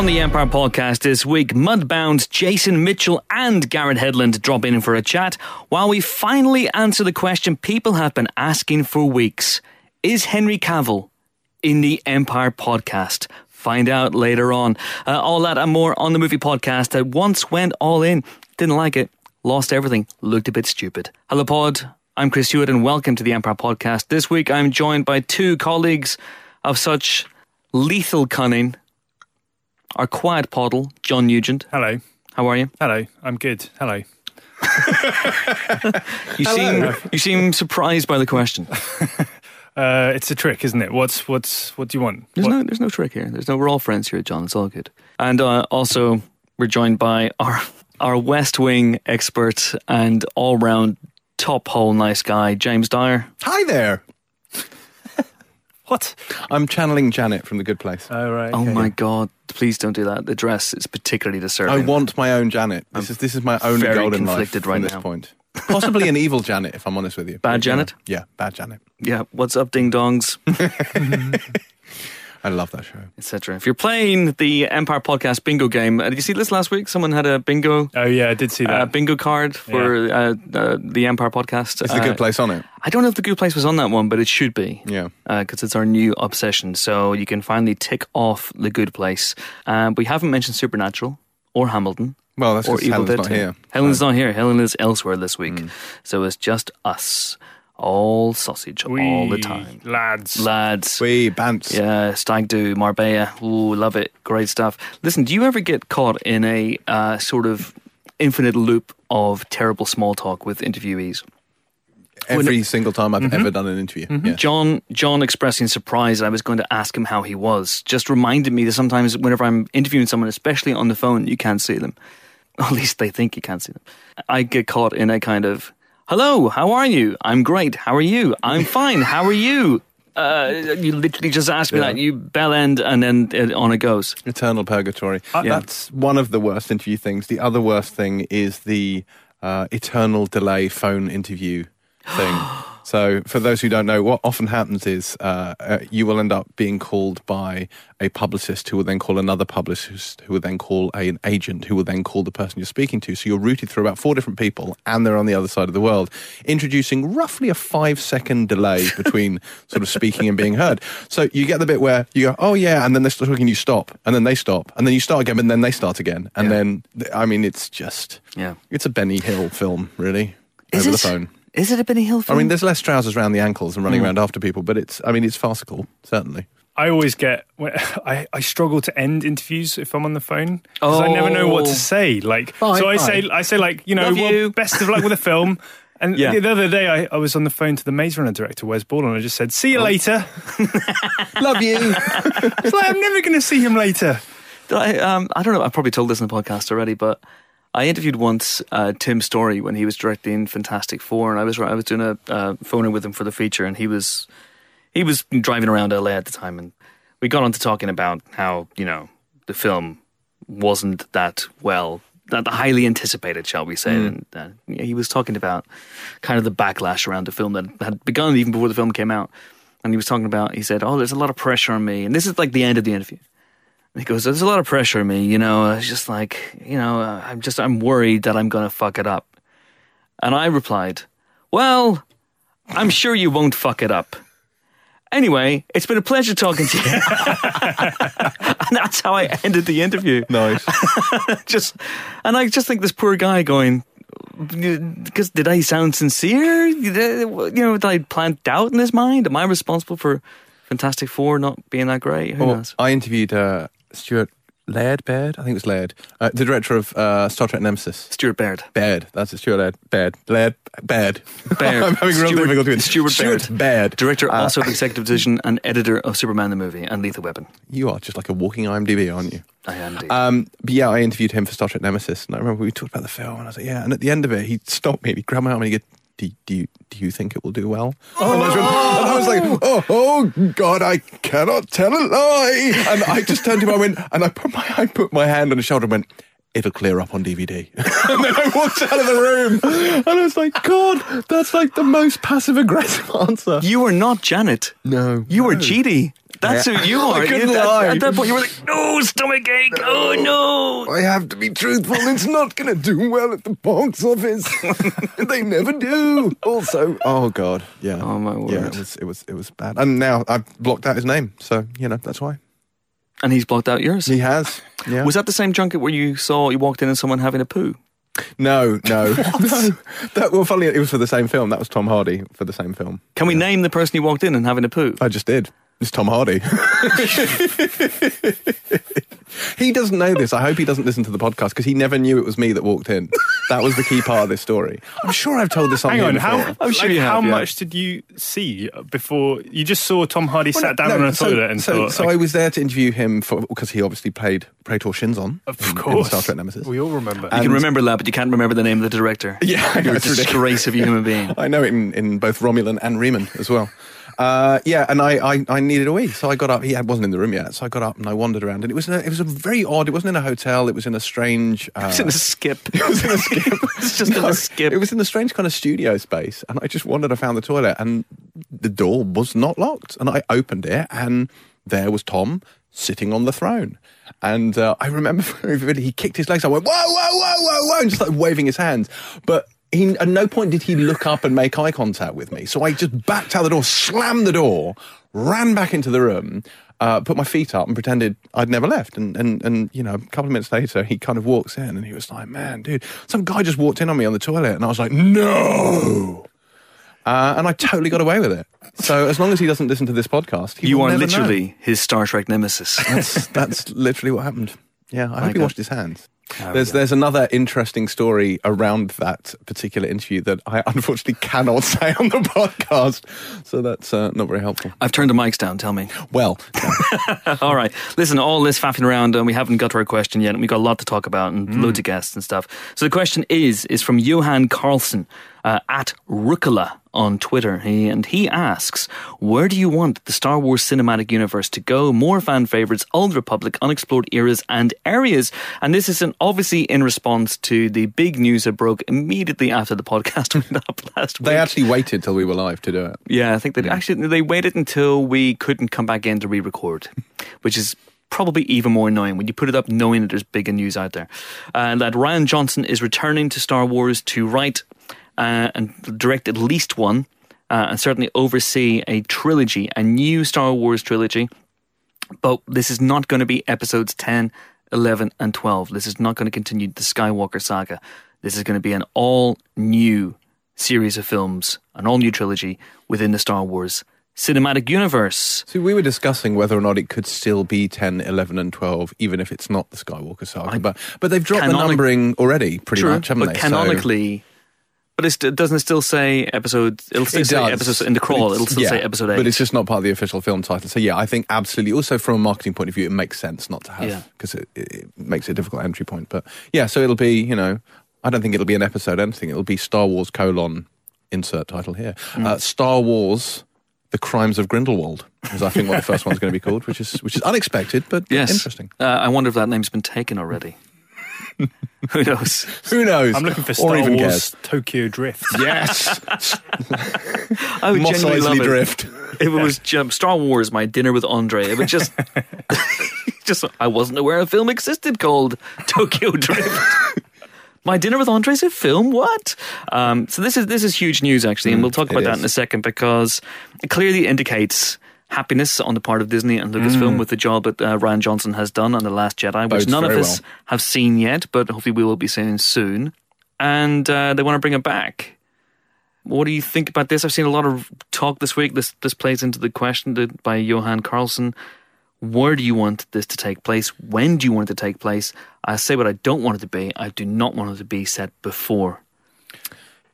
On the Empire podcast this week, Mudbound, Jason Mitchell, and Garrett Hedlund drop in for a chat while we finally answer the question people have been asking for weeks Is Henry Cavill in the Empire podcast? Find out later on. Uh, all that and more on the movie podcast that once went all in, didn't like it, lost everything, looked a bit stupid. Hello, Pod. I'm Chris Hewitt, and welcome to the Empire podcast. This week, I'm joined by two colleagues of such lethal cunning our quiet poddle, John Nugent. Hello. How are you? Hello. I'm good. Hello. You seem you seem surprised by the question. Uh, it's a trick, isn't it? What's what's what do you want? There's What- no there's no trick here. There's no we're all friends here, John. It's all good. And uh, also we're joined by our our West Wing expert and all round top hole nice guy, James Dyer. Hi there. What? I'm channeling Janet from The Good Place. Oh right. Oh my god, please don't do that. The dress is particularly disturbing. I want my own Janet. This is this is my own very golden life conflicted from right this now. point. Possibly an evil Janet, if I'm honest with you. Bad But, you know, Janet? Yeah, bad Janet. Yeah, what's up, ding dongs, I love that show. etc. If you're playing the Empire Podcast bingo game, uh, did you see this last week? Someone had a bingo Oh yeah, I did see uh, that. bingo card for uh, uh, the Empire podcast. Is The Uh, Good Place on it? I don't know if the good place was on that one, but it should be. Yeah. Because it's our new obsession. So you can finally tick off the good place. Um, we haven't mentioned Supernatural or Hamilton Well, that's or because Evil Helen's Dead not 2. here. Helen's not here. Helen is elsewhere this week. So it's just us. All sausage all the time. lads. Lads. We Bants. Yeah, Stag Do, Marbella. Ooh, love it. Great stuff. Listen, do you ever get caught in a uh, sort of infinite loop of terrible small talk with interviewees? Every single time Mm-hmm. I've ever done an interview. Yeah. John, John expressing surprise that I was going to ask him how he was, just reminded me that sometimes whenever I'm interviewing someone, especially on the phone, you can't see them. At least they think you can't see them. I get caught in a kind of, "Hello, how are you? I'm great. How are you? I'm fine. How are you?" Uh, you literally just ask me Yeah. that. You bell end, and then it, on it goes. Eternal purgatory. Uh, Yeah. That's one of the worst interview things. The other worst thing is the uh, eternal delay phone interview thing. so, for those who don't know, what often happens is uh, uh, you will end up being called by a publicist who will then call another publicist who will then call a- an agent who will then call the person you're speaking to. So, you're routed through about four different people and they're on the other side of the world, introducing roughly a five second delay between sort of speaking and being heard. So, you get the bit where you go, oh, yeah, and then they're talking, you stop, and then they stop, and then you start again, and then they start again. And Yeah. then, I mean, it's just, Yeah. it's a Benny Hill film, really, Is over it? the phone. Is it a Benny Hill film? I mean, there's less trousers around the ankles and Mm. running around after people, but it's, I mean, it's farcical, certainly. I always get. I, I struggle to end interviews if I'm on the phone because I never know what Oh. to say. Like, Fine, so I say I say like, you know, well, you. best of luck with the film. And Yeah. the other day, I, I was on the phone to the Maze Runner director, Wes Ball, and I just said, "See you later." Love you. It's like I'm never going to see him later. I, um, I don't know. I probably told this in the podcast already, but I interviewed once uh, Tim Story when he was directing Fantastic Four, and I was I was doing a uh, phoning with him for the feature, and he was he was driving around LA at the time, and we got on to talking about how you know the film wasn't that well. That highly anticipated, shall we say? And uh, he was talking about kind of the backlash around the film that had begun even before the film came out. And he was talking about, he said, "Oh, there's a lot of pressure on me," and this is like the end of the interview. And he goes, "There's a lot of pressure on me, you know. It's just like, you know, I'm just, I'm worried that I'm going to fuck it up." And I replied, "Well, I'm sure you won't fuck it up." Anyway, it's been a pleasure talking to you. and that's how I ended the interview. nice. Just, and I just think this poor guy going, because did I sound sincere? You know, did I plant doubt in his mind? Am I responsible for Fantastic Four not being that great? Who Well, knows? I interviewed uh, Stuart Laird, Baird, I think it was Laird, uh, the director of uh, Star Trek Nemesis. Stuart Baird. Baird, that's it, Stuart Laird. Baird. Laird, Baird. Baird. I'm having real difficulty with Stuart Stuart Baird. Baird. Director, Uh, also of executive decision and editor of Superman the movie and Lethal Weapon. You are just like a walking IMDb, aren't you? I am indeed. Um, but yeah, I interviewed him for Star Trek Nemesis, and I remember we talked about the film, and I was like, yeah. And at the end of it, he stopped me, and he grabbed my arm, and he go, do, do you do you think it will do well? Oh, and, I was, and I was like, oh, oh God, I cannot tell a lie. And I just turned to him, I went, and I put my I put my hand on his shoulder and went. It'll clear up on DVD. and then I walked out of the room. And I was like, God, that's like the most passive aggressive answer. you were not Janet. No. You were no. That's who you are. I couldn't You- at- lie. At that point, you were like, no, stomach ache. Oh, no. I have to be truthful. It's not going to do well at the box office. they never do. Also, oh god, yeah. Oh, my Yeah, it was it was it was bad. And now I've blocked out his name, so you know that's why And he's blocked out yours. he has. Yeah. Was that the same junket where you saw, you walked in and someone having a poo? No, no, no. That, well, funny, it was for the same film. That was Tom Hardy for the same film. Can we name the person you walked in and having a poo? I just did. It's Tom Hardy. he doesn't know this. I hope he doesn't listen to the podcast because he never knew it was me that walked in. That was the key part of this story. I'm sure I've told this on Hang on, before. how, I'm sure like, you have, how yeah. much did you see before? You just saw Tom Hardy Well, sat down no, on a so- toilet and so, thought, so I was there to interview him for because he obviously played Praetor Shinzon of in, in course, Star Trek Nemesis. we all remember. You can remember that, but you can't remember the name of the director. Yeah, I know, You're a disgrace of a human being. I know it in, in both Romulan and Reman as well. Uh, yeah, and I, I, I needed a wee, so I got up. He wasn't in the room yet, so I got up and I wandered around, and it was a, it was a very odd. It wasn't in a hotel. It was in a strange. Uh, was in a skip. it was in a skip. It's just in a skip. It was in a strange kind of studio space, and I just wandered. I found the toilet, and the door was not locked, and I opened it, and there was Tom sitting on the throne. And uh, I remember very vividly, he kicked his legs. I went, whoa, whoa, whoa, whoa, whoa, and just like waving his hands. But he, at no point did he look up and make eye contact with me. So I just backed out the door, slammed the door, ran back into the room, uh, put my feet up and pretended I'd never left. And, and, and, you know, a couple of minutes later, he kind of walks in and he was like, man, dude, some guy just walked in on me on the toilet. And I was like, no. Uh, and I totally got away with it. So as long as he doesn't listen to this podcast, he You are never know. literally his Star Trek nemesis. That's, that's literally what happened. Yeah, I hope he washed his hands. Oh, there's yeah. there's another interesting story around that particular interview that I unfortunately cannot say on the podcast, so that's uh, not very helpful. I've turned the mics down. Tell me. Well, all right. Listen, all this faffing around, and we haven't got to our question yet. and We've got a lot to talk about and loads of guests and stuff. So the question is is from Johan Carlson uh, at Rucola on Twitter. He and he asks, "Where do you want the Star Wars cinematic universe to go? More fan favorites, Old Republic, unexplored eras and areas." And this is an, obviously in response to the big news that broke immediately after the podcast went up last week. they actually waited till we were live to do it. Yeah, I think that actually they waited until we couldn't come back in to re-record, which is probably even more annoying when you put it up knowing that there's bigger news out there. Uh, that Rian Johnson is returning to Star Wars to write uh, and direct at least one, uh, and certainly oversee a trilogy, a new Star Wars trilogy. But this is not going to be episodes 10, 11, and 12. This is not going to continue the Skywalker saga. This is going to be an all new series of films, an all new trilogy within the Star Wars cinematic universe. So we were discussing whether or not it could still be 10, 11, and 12, even if it's not the Skywalker saga. but but they've dropped the numbering already, pretty True, much, haven't but they? So- canonically. But it doesn't it still say episode. It'll still It say does, episode in the crawl. It'll still yeah, say episode eight. But it's just not part of the official film title. So yeah, I think absolutely. Also, from a marketing point of view, it makes sense not to have because it, it, it makes it a difficult entry point. But yeah, so it'll be you know, I don't think it'll be an episode anything. It'll be Star Wars colon insert title here. Mm. Uh, Star Wars. The Crimes of Grindelwald is, I think, what the first one's going to be called, which is which is unexpected but yes. interesting. Uh, I wonder if that name's been taken already. Who knows? Who knows? I'm looking for Or Star even Wars guess. Tokyo Drift. Yes, I would Mos genuinely love it. Drift. If it was ju- Star Wars, my dinner with Andre, it would just, just I wasn't aware a film existed called Tokyo Drift. my dinner with Andre is a film. What? Um, so this is this is huge news actually, and we'll talk it about that in a second because it clearly indicates happiness on the part of Disney and Lucasfilm with the job that uh, Rian Johnson has done on the Last Jedi, which Bodes none of us well. have seen yet, but hopefully we will be seeing soon. And uh, they want to bring it back. What do you think about this? I've seen a lot of talk this week. This this plays into the question that by Johan Carlson. Where do you want this to take place? When do you want it to take place? I say what I don't want it to be. I do not want it to be set before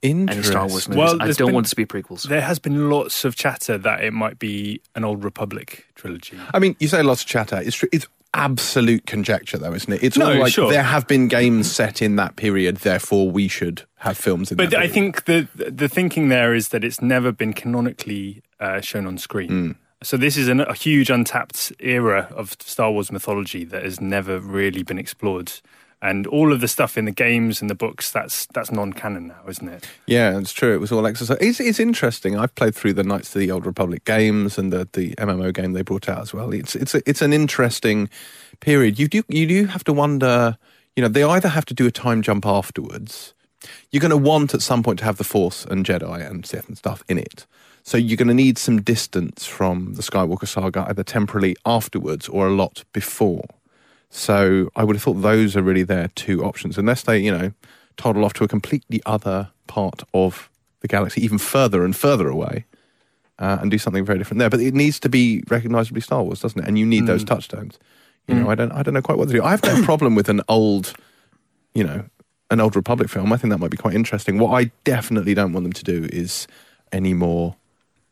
any Star Wars movies. Well, I don't been- want it to be prequels. There has been lots of chatter that it might be an Old Republic trilogy. I mean, you say lots of chatter. It's tr- it's absolute conjecture, though, isn't it? It's No, all like sure. there have been games set in that period, therefore we should have films in. But that I period. think the the thinking there is that it's never been canonically uh, shown on screen. Hmm. So this is an, a huge untapped era of Star Wars mythology that has never really been explored. And all of the stuff in the games and the books that's that's non-canon now, isn't it? Yeah, it's true. It was all exercise. It's, it's interesting. I've played through the Knights of the Old Republic games and the, the MMO game they brought out as well. It's it's a, it's an interesting period. You do you do have to wonder. You know, they either have to do a time jump afterwards. You're going to want at some point to have the Force and Jedi and Sith and stuff in it. So you're going to need some distance from the Skywalker saga, either temporarily afterwards or a lot before. So I would have thought those are really their two options, unless they, you know, toddle off to a completely other part of the galaxy, even further and further away, uh, and do something very different there. But it needs to be recognizably Star Wars, doesn't it? And you need mm. those touchstones. You mm. know, I don't, I don't know quite what to do. I have no problem with an old, you know, an old Republic film. I think that might be quite interesting. What I definitely don't want them to do is any more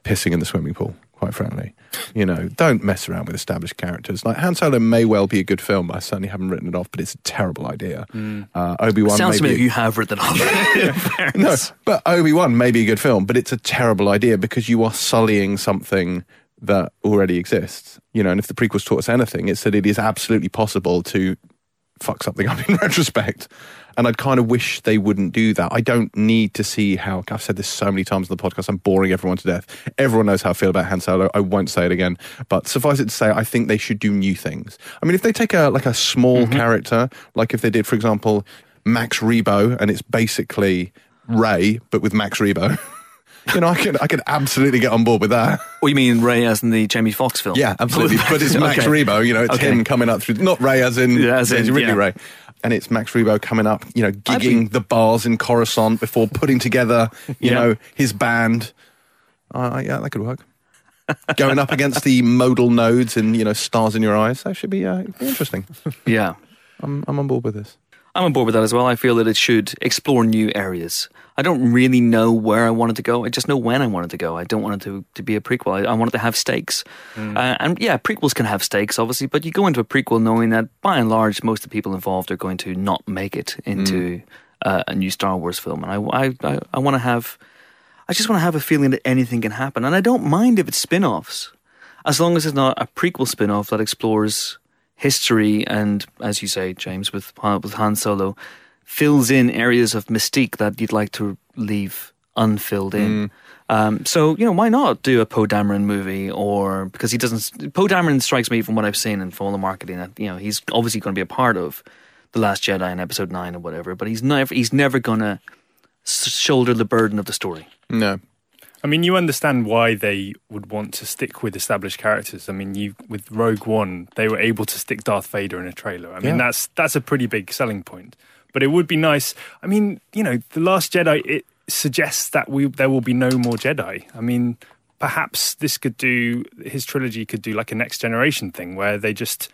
pissing in the swimming pool quite frankly. You know, don't mess around with established characters. Like Han Solo may well be a good film. I certainly haven't written it off, but it's a terrible idea. Mm. Uh, Obi Wan sounds to me like you have written it off. no, but Obi Wan may be a good film, but it's a terrible idea because you are sullying something that already exists. You know, and if the prequels taught us anything, it's that it is absolutely possible to fuck something up in retrospect. And I'd kind of wish they wouldn't do that. I don't need to see how, I've said this so many times on the podcast, I'm boring everyone to death. Everyone knows how I feel about Han Solo. I won't say it again. But suffice it to say, I think they should do new things. I mean, if they take a, like a small mm-hmm. character, like if they did, for example, Max Rebo, and it's basically Ray, but with Max Rebo. you know, I can I could absolutely get on board with that. What you mean Ray as in the Jamie Foxx film? Yeah, absolutely. but it's Max okay. Rebo. You know, it's okay. him coming up through. Not Rey as in, yeah, as in Ridley yeah. Rey and it's Max Rebo coming up, you know, gigging be... the bars in Coruscant before putting together, you yeah. know, his band. Uh, yeah, that could work. Going up against the modal nodes and you know stars in your eyes, that should be, uh, be interesting. Yeah, I'm I'm on board with this. I'm on board with that as well. I feel that it should explore new areas. I don't really know where I wanted to go. I just know when I wanted to go. I don't want it to, to be a prequel. I, I want it to have stakes. Mm. Uh, and yeah, prequels can have stakes, obviously, but you go into a prequel knowing that by and large, most of the people involved are going to not make it into mm. uh, a new Star Wars film. And I, I, I, I want to have, I just want to have a feeling that anything can happen. And I don't mind if it's spin offs, as long as it's not a prequel spin off that explores history and, as you say, James, with with Han Solo, fills in areas of mystique that you'd like to leave unfilled in. Mm. Um, so you know, why not do a Poe Dameron movie? Or because he doesn't, Poe Dameron strikes me from what I've seen and from all the marketing that you know he's obviously going to be a part of the Last Jedi in Episode Nine or whatever. But he's never he's never going to shoulder the burden of the story. No, I mean, you understand why they would want to stick with established characters. I mean, you with Rogue One, they were able to stick Darth Vader in a trailer. I mean, yeah. that's that's a pretty big selling point. But it would be nice. I mean, you know, the Last Jedi it suggests that we there will be no more Jedi. I mean, perhaps this could do his trilogy could do like a next generation thing where they just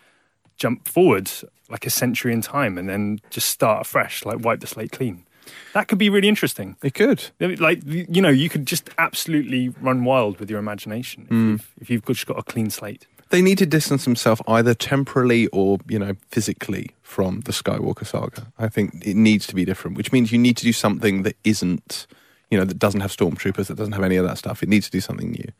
jump forward like a century in time and then just start afresh, like wipe the slate clean. That could be really interesting. It could. Like, you know, you could just absolutely run wild with your imagination if, mm. you've, if you've just got a clean slate. They need to distance themselves either temporally or, you know, physically from the Skywalker saga. I think it needs to be different, which means you need to do something that isn't, you know, that doesn't have stormtroopers, that doesn't have any of that stuff. It needs to do something new.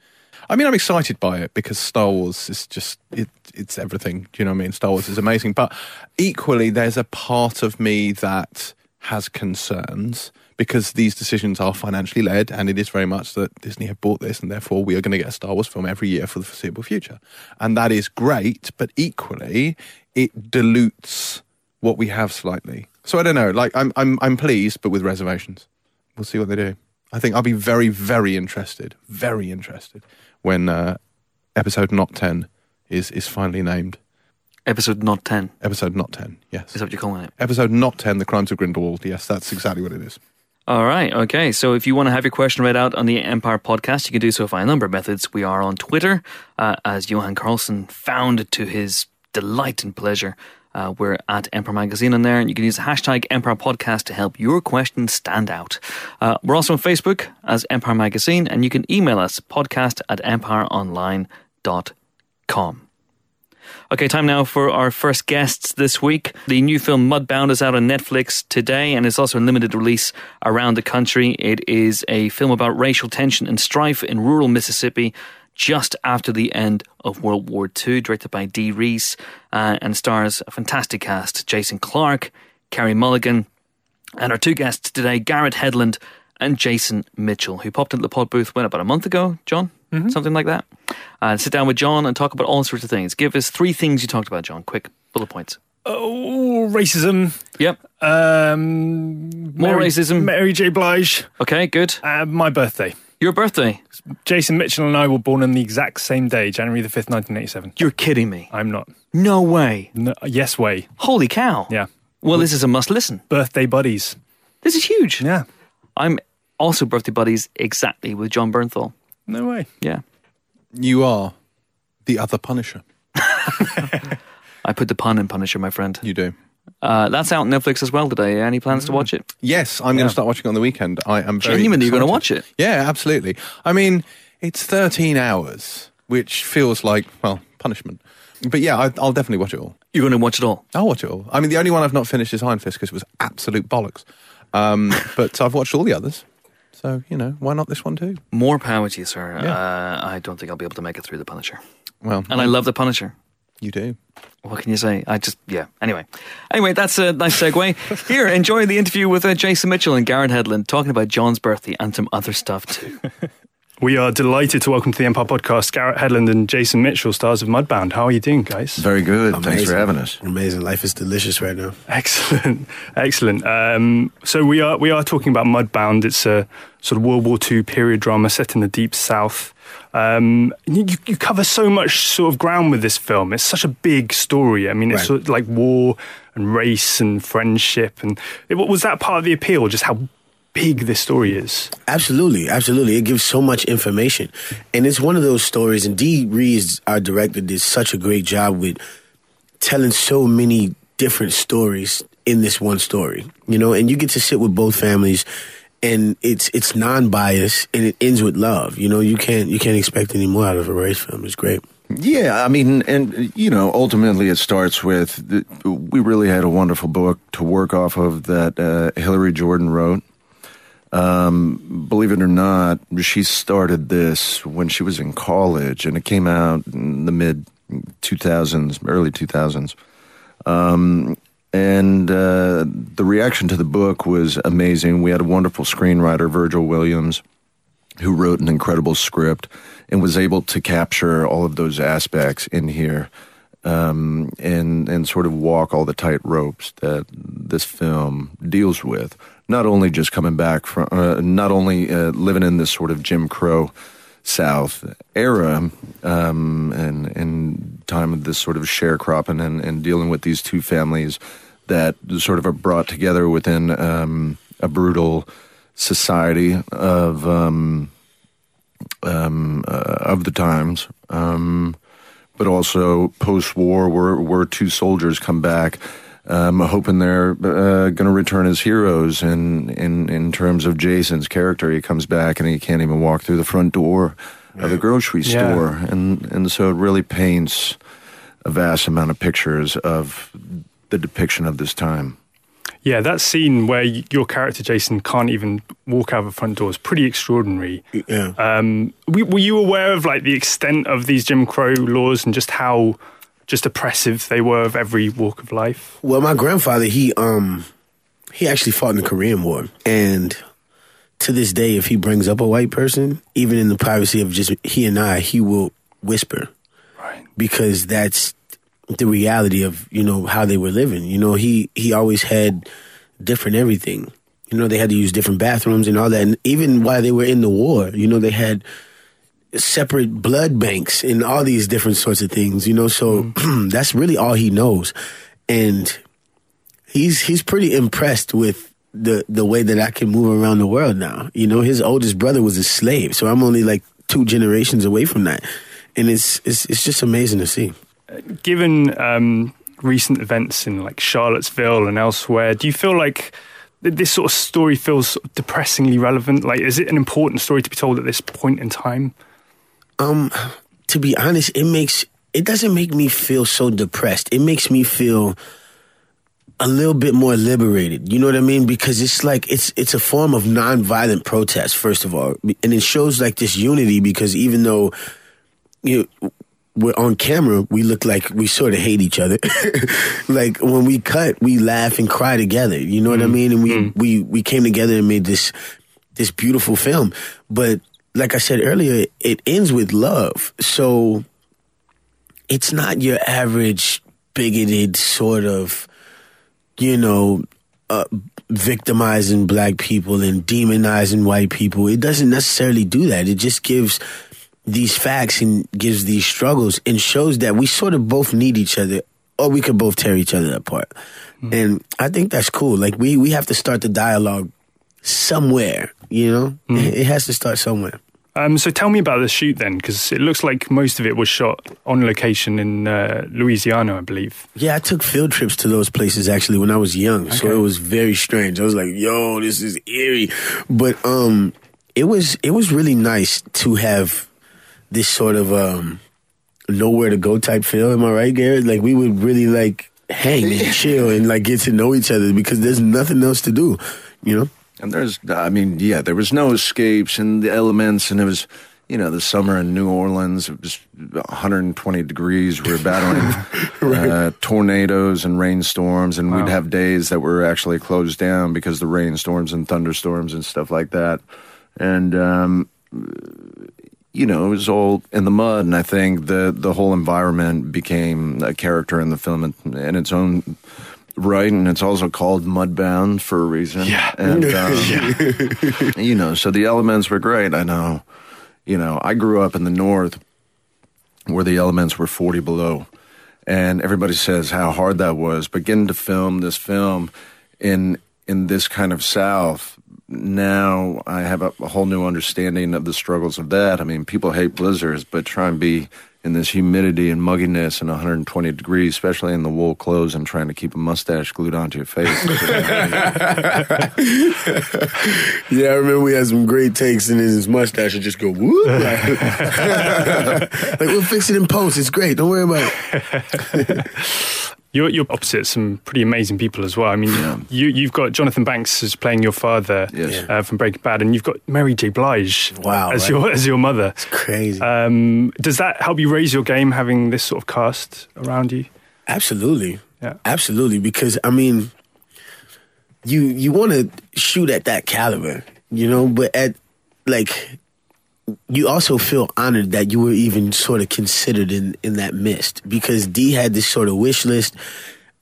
I mean, I'm excited by it because Star Wars is just it, it's everything. Do you know what I mean? Star Wars is amazing, but equally, there's a part of me that has concerns because these decisions are financially led, and it is very much that Disney have bought this, and therefore we are going to get a Star Wars film every year for the foreseeable future. And that is great, but equally, it dilutes what we have slightly. So I don't know. Like I'm, I'm, I'm pleased, but with reservations. We'll see what they do. I think I'll be very, very interested, very interested when uh, episode not ten is is finally named. Episode not 10. Episode not 10, yes. Is that what you're calling it? Episode not 10, The Crimes of Grindelwald. Yes, that's exactly what it is. All right. Okay. So if you want to have your question read out on the Empire podcast, you can do so via a number of methods. We are on Twitter, uh, as Johan Carlson found to his delight and pleasure. Uh, we're at Empire Magazine on there, and you can use the hashtag Empire Podcast to help your question stand out. Uh, we're also on Facebook as Empire Magazine, and you can email us podcast at empireonline.com. Okay, time now for our first guests this week. The new film Mudbound is out on Netflix today and it's also in limited release around the country. It is a film about racial tension and strife in rural Mississippi just after the end of World War II, directed by Dee Rees, uh, and stars a fantastic cast Jason Clarke, Carey Mulligan, and our two guests today, Garrett Hedlund and Jason Mitchell, who popped into the pod booth when about a month ago, John, mm-hmm. something like that. And uh, sit down with John and talk about all sorts of things. Give us three things you talked about, John. Quick bullet points. Oh, racism. Yep. Um, More Mary, racism. Mary J. Blige. Okay, good. Uh, my birthday. Your birthday. Jason Mitchell and I were born on the exact same day, January the 5th, 1987. You're kidding me. I'm not. No way. No, yes way. Holy cow. Yeah. Well, this is a must listen. Birthday buddies. This is huge. Yeah. I'm also birthday buddies exactly with Jon Bernthal. No way. Yeah. You are the other Punisher. I put the pun in Punisher, my friend. You do. Uh, that's out on Netflix as well today. Any plans to watch it? Yes, I'm going to start watching it on the weekend. I am very Genuinely, you're going to excited. watch it? Yeah, absolutely. I mean, it's 13 hours, which feels like well punishment. But yeah, I, I'll definitely watch it all. You're going to watch it all. I'll watch it all. I mean, the only one I've not finished is Iron Fist because it was absolute bollocks. Um, but I've watched all the others. So, you know, why not this one too? More power to you, sir. Yeah. Uh, I don't think I'll be able to make it through the Punisher. Well, And I love the Punisher. you do. What can you say? I just, yeah. Anyway. Anyway, that's a nice segue. Here, enjoy the interview with uh, Jason Mitchell and Garrett Hedlund talking about John's birthday and some other stuff too. We are delighted to welcome to the Empire Podcast Garrett Hedlund and Jason Mitchell, stars of Mudbound. How are you doing, guys? Very good. Thanks for having us. Amazing. Life is delicious right now. Excellent, excellent. Um, so we are we are talking about Mudbound. It's a sort of World War II period drama set in the deep South. Um, you, you cover so much sort of ground with this film. It's such a big story. I mean, it's Right. sort of like war and race and friendship. And it, was that part of the appeal? Just how big this story is. Absolutely, absolutely. It gives so much information, and it's one of those stories. And Dee Rees, our director, did such a great job with telling so many different stories in this one story. You know, and you get to sit with both families, and it's it's non-biased, and it ends with love. You know, you can't you can't expect any more out of a race film. It's great. Yeah, I mean, and you know, ultimately, it starts with the, we really had a wonderful book to work off of that uh, Hillary Jordan wrote. Um, believe it or not, she started this when she was in college, and it came out in the mid 2000s, early 2000s. Um, and uh, the reaction to the book was amazing. We had a wonderful screenwriter, Virgil Williams, who wrote an incredible script and was able to capture all of those aspects in here um, and and sort of walk all the tight ropes that this film deals with. Not only just coming back from, uh, not only uh, living in this sort of Jim Crow South era um, and and time of this sort of sharecropping and, and dealing with these two families that sort of are brought together within um, a brutal society of um, um, uh, of the times, um, but also post-war, where where two soldiers come back, um, hoping they're uh, going to return as heroes. And in in terms of Jason's character, he comes back and he can't even walk through the front door of the grocery Yeah. store, and and so it really paints a vast amount of pictures of the depiction of this time. Yeah, that scene where your character Jason can't even walk out of the front door is pretty extraordinary. Yeah. Um, were you aware of like the extent of these Jim Crow laws and just how just oppressive they were of every walk of life? Well, my grandfather, he um he actually fought in the Korean War. And to this day, if he brings up a white person, even in the privacy of just he and I, he will whisper. Right. Because that's the reality of, you know, how they were living. You know, he he always had different everything. You know, they had to use different bathrooms and all that. And even while they were in the war, you know, they had separate blood banks and all these different sorts of things, you know. So that's really all he knows, and he's he's pretty impressed with the the way that I can move around the world now. You know, his oldest brother was a slave, so I'm only like two generations away from that, and it's it's it's just amazing to see. Given um, recent events in like Charlottesville and elsewhere, do you feel like this sort of story feels depressingly relevant? Like, is it an important story to be told at this point in time? Um, to be honest, it makes it doesn't make me feel so depressed. It makes me feel a little bit more liberated. You know what I mean? Because it's like it's it's a form of nonviolent protest, first of all, and it shows like this unity. Because even though you know, we're on camera, we look like we sort of hate each other. like when we cut, we laugh and cry together. You know what I mean? And we we we came together and made this this beautiful film. But like I said earlier, it ends with love. So it's not your average bigoted sort of, you know, uh, victimizing black people and demonizing white people. It doesn't necessarily do that. It just gives these facts and gives these struggles and shows that we sort of both need each other or we could both tear each other apart. Mm-hmm. And I think that's cool. Like we we have to start the dialogue somewhere, you know? It, it has to start somewhere. Um, so tell me about the shoot then, because it looks like most of it was shot on location in uh, Louisiana, I believe. Yeah, I took field trips to those places actually when I was young, okay. so it was very strange. I was like, "Yo, this is eerie," but um, it was it was really nice to have this sort of um, nowhere to go type feel. Am I right, Garrett? Like we would really like hang and chill and like get to know each other because there's nothing else to do, you know. And there's, I mean, yeah, there was no escapes and the elements, and it was, you know, the summer in New Orleans. It was 120 degrees. We were battling right. uh, tornadoes and rainstorms, and wow. we'd have days that were actually closed down because the rainstorms and thunderstorms and stuff like that. And um, you know, it was all in the mud, and I think the the whole environment became a character in the film in, in its own right, and it's also called Mudbound for a reason. Yeah, and um, yeah. you know, so the elements were great. I know, you know, I grew up in the north where the elements were forty below, and everybody says how hard that was. But getting to film this film in in this kind of south now I have a, a, whole new understanding of the struggles of that. I mean, people hate blizzards, but try and be in this humidity and mugginess and 120 degrees, especially in the wool clothes and trying to keep a mustache glued onto your face. yeah, I remember we had some great takes and his mustache would just go whoop. like, we'll fix it in post. It's great. Don't worry about it. You're, you're opposite some pretty amazing people as well. I mean, yeah. you, you've got Jonathan Banks as playing your father yes. uh, from Breaking Bad, and you've got Mary J. Blige wow, as, right? your, as your mother. It's crazy. Um, does that help you raise your game having this sort of cast around you? Absolutely. Yeah. Absolutely. Because, I mean, you you want to shoot at that caliber, you know, but at like you also feel honored that you were even sort of considered in in that mist because Dee had this sort of wish list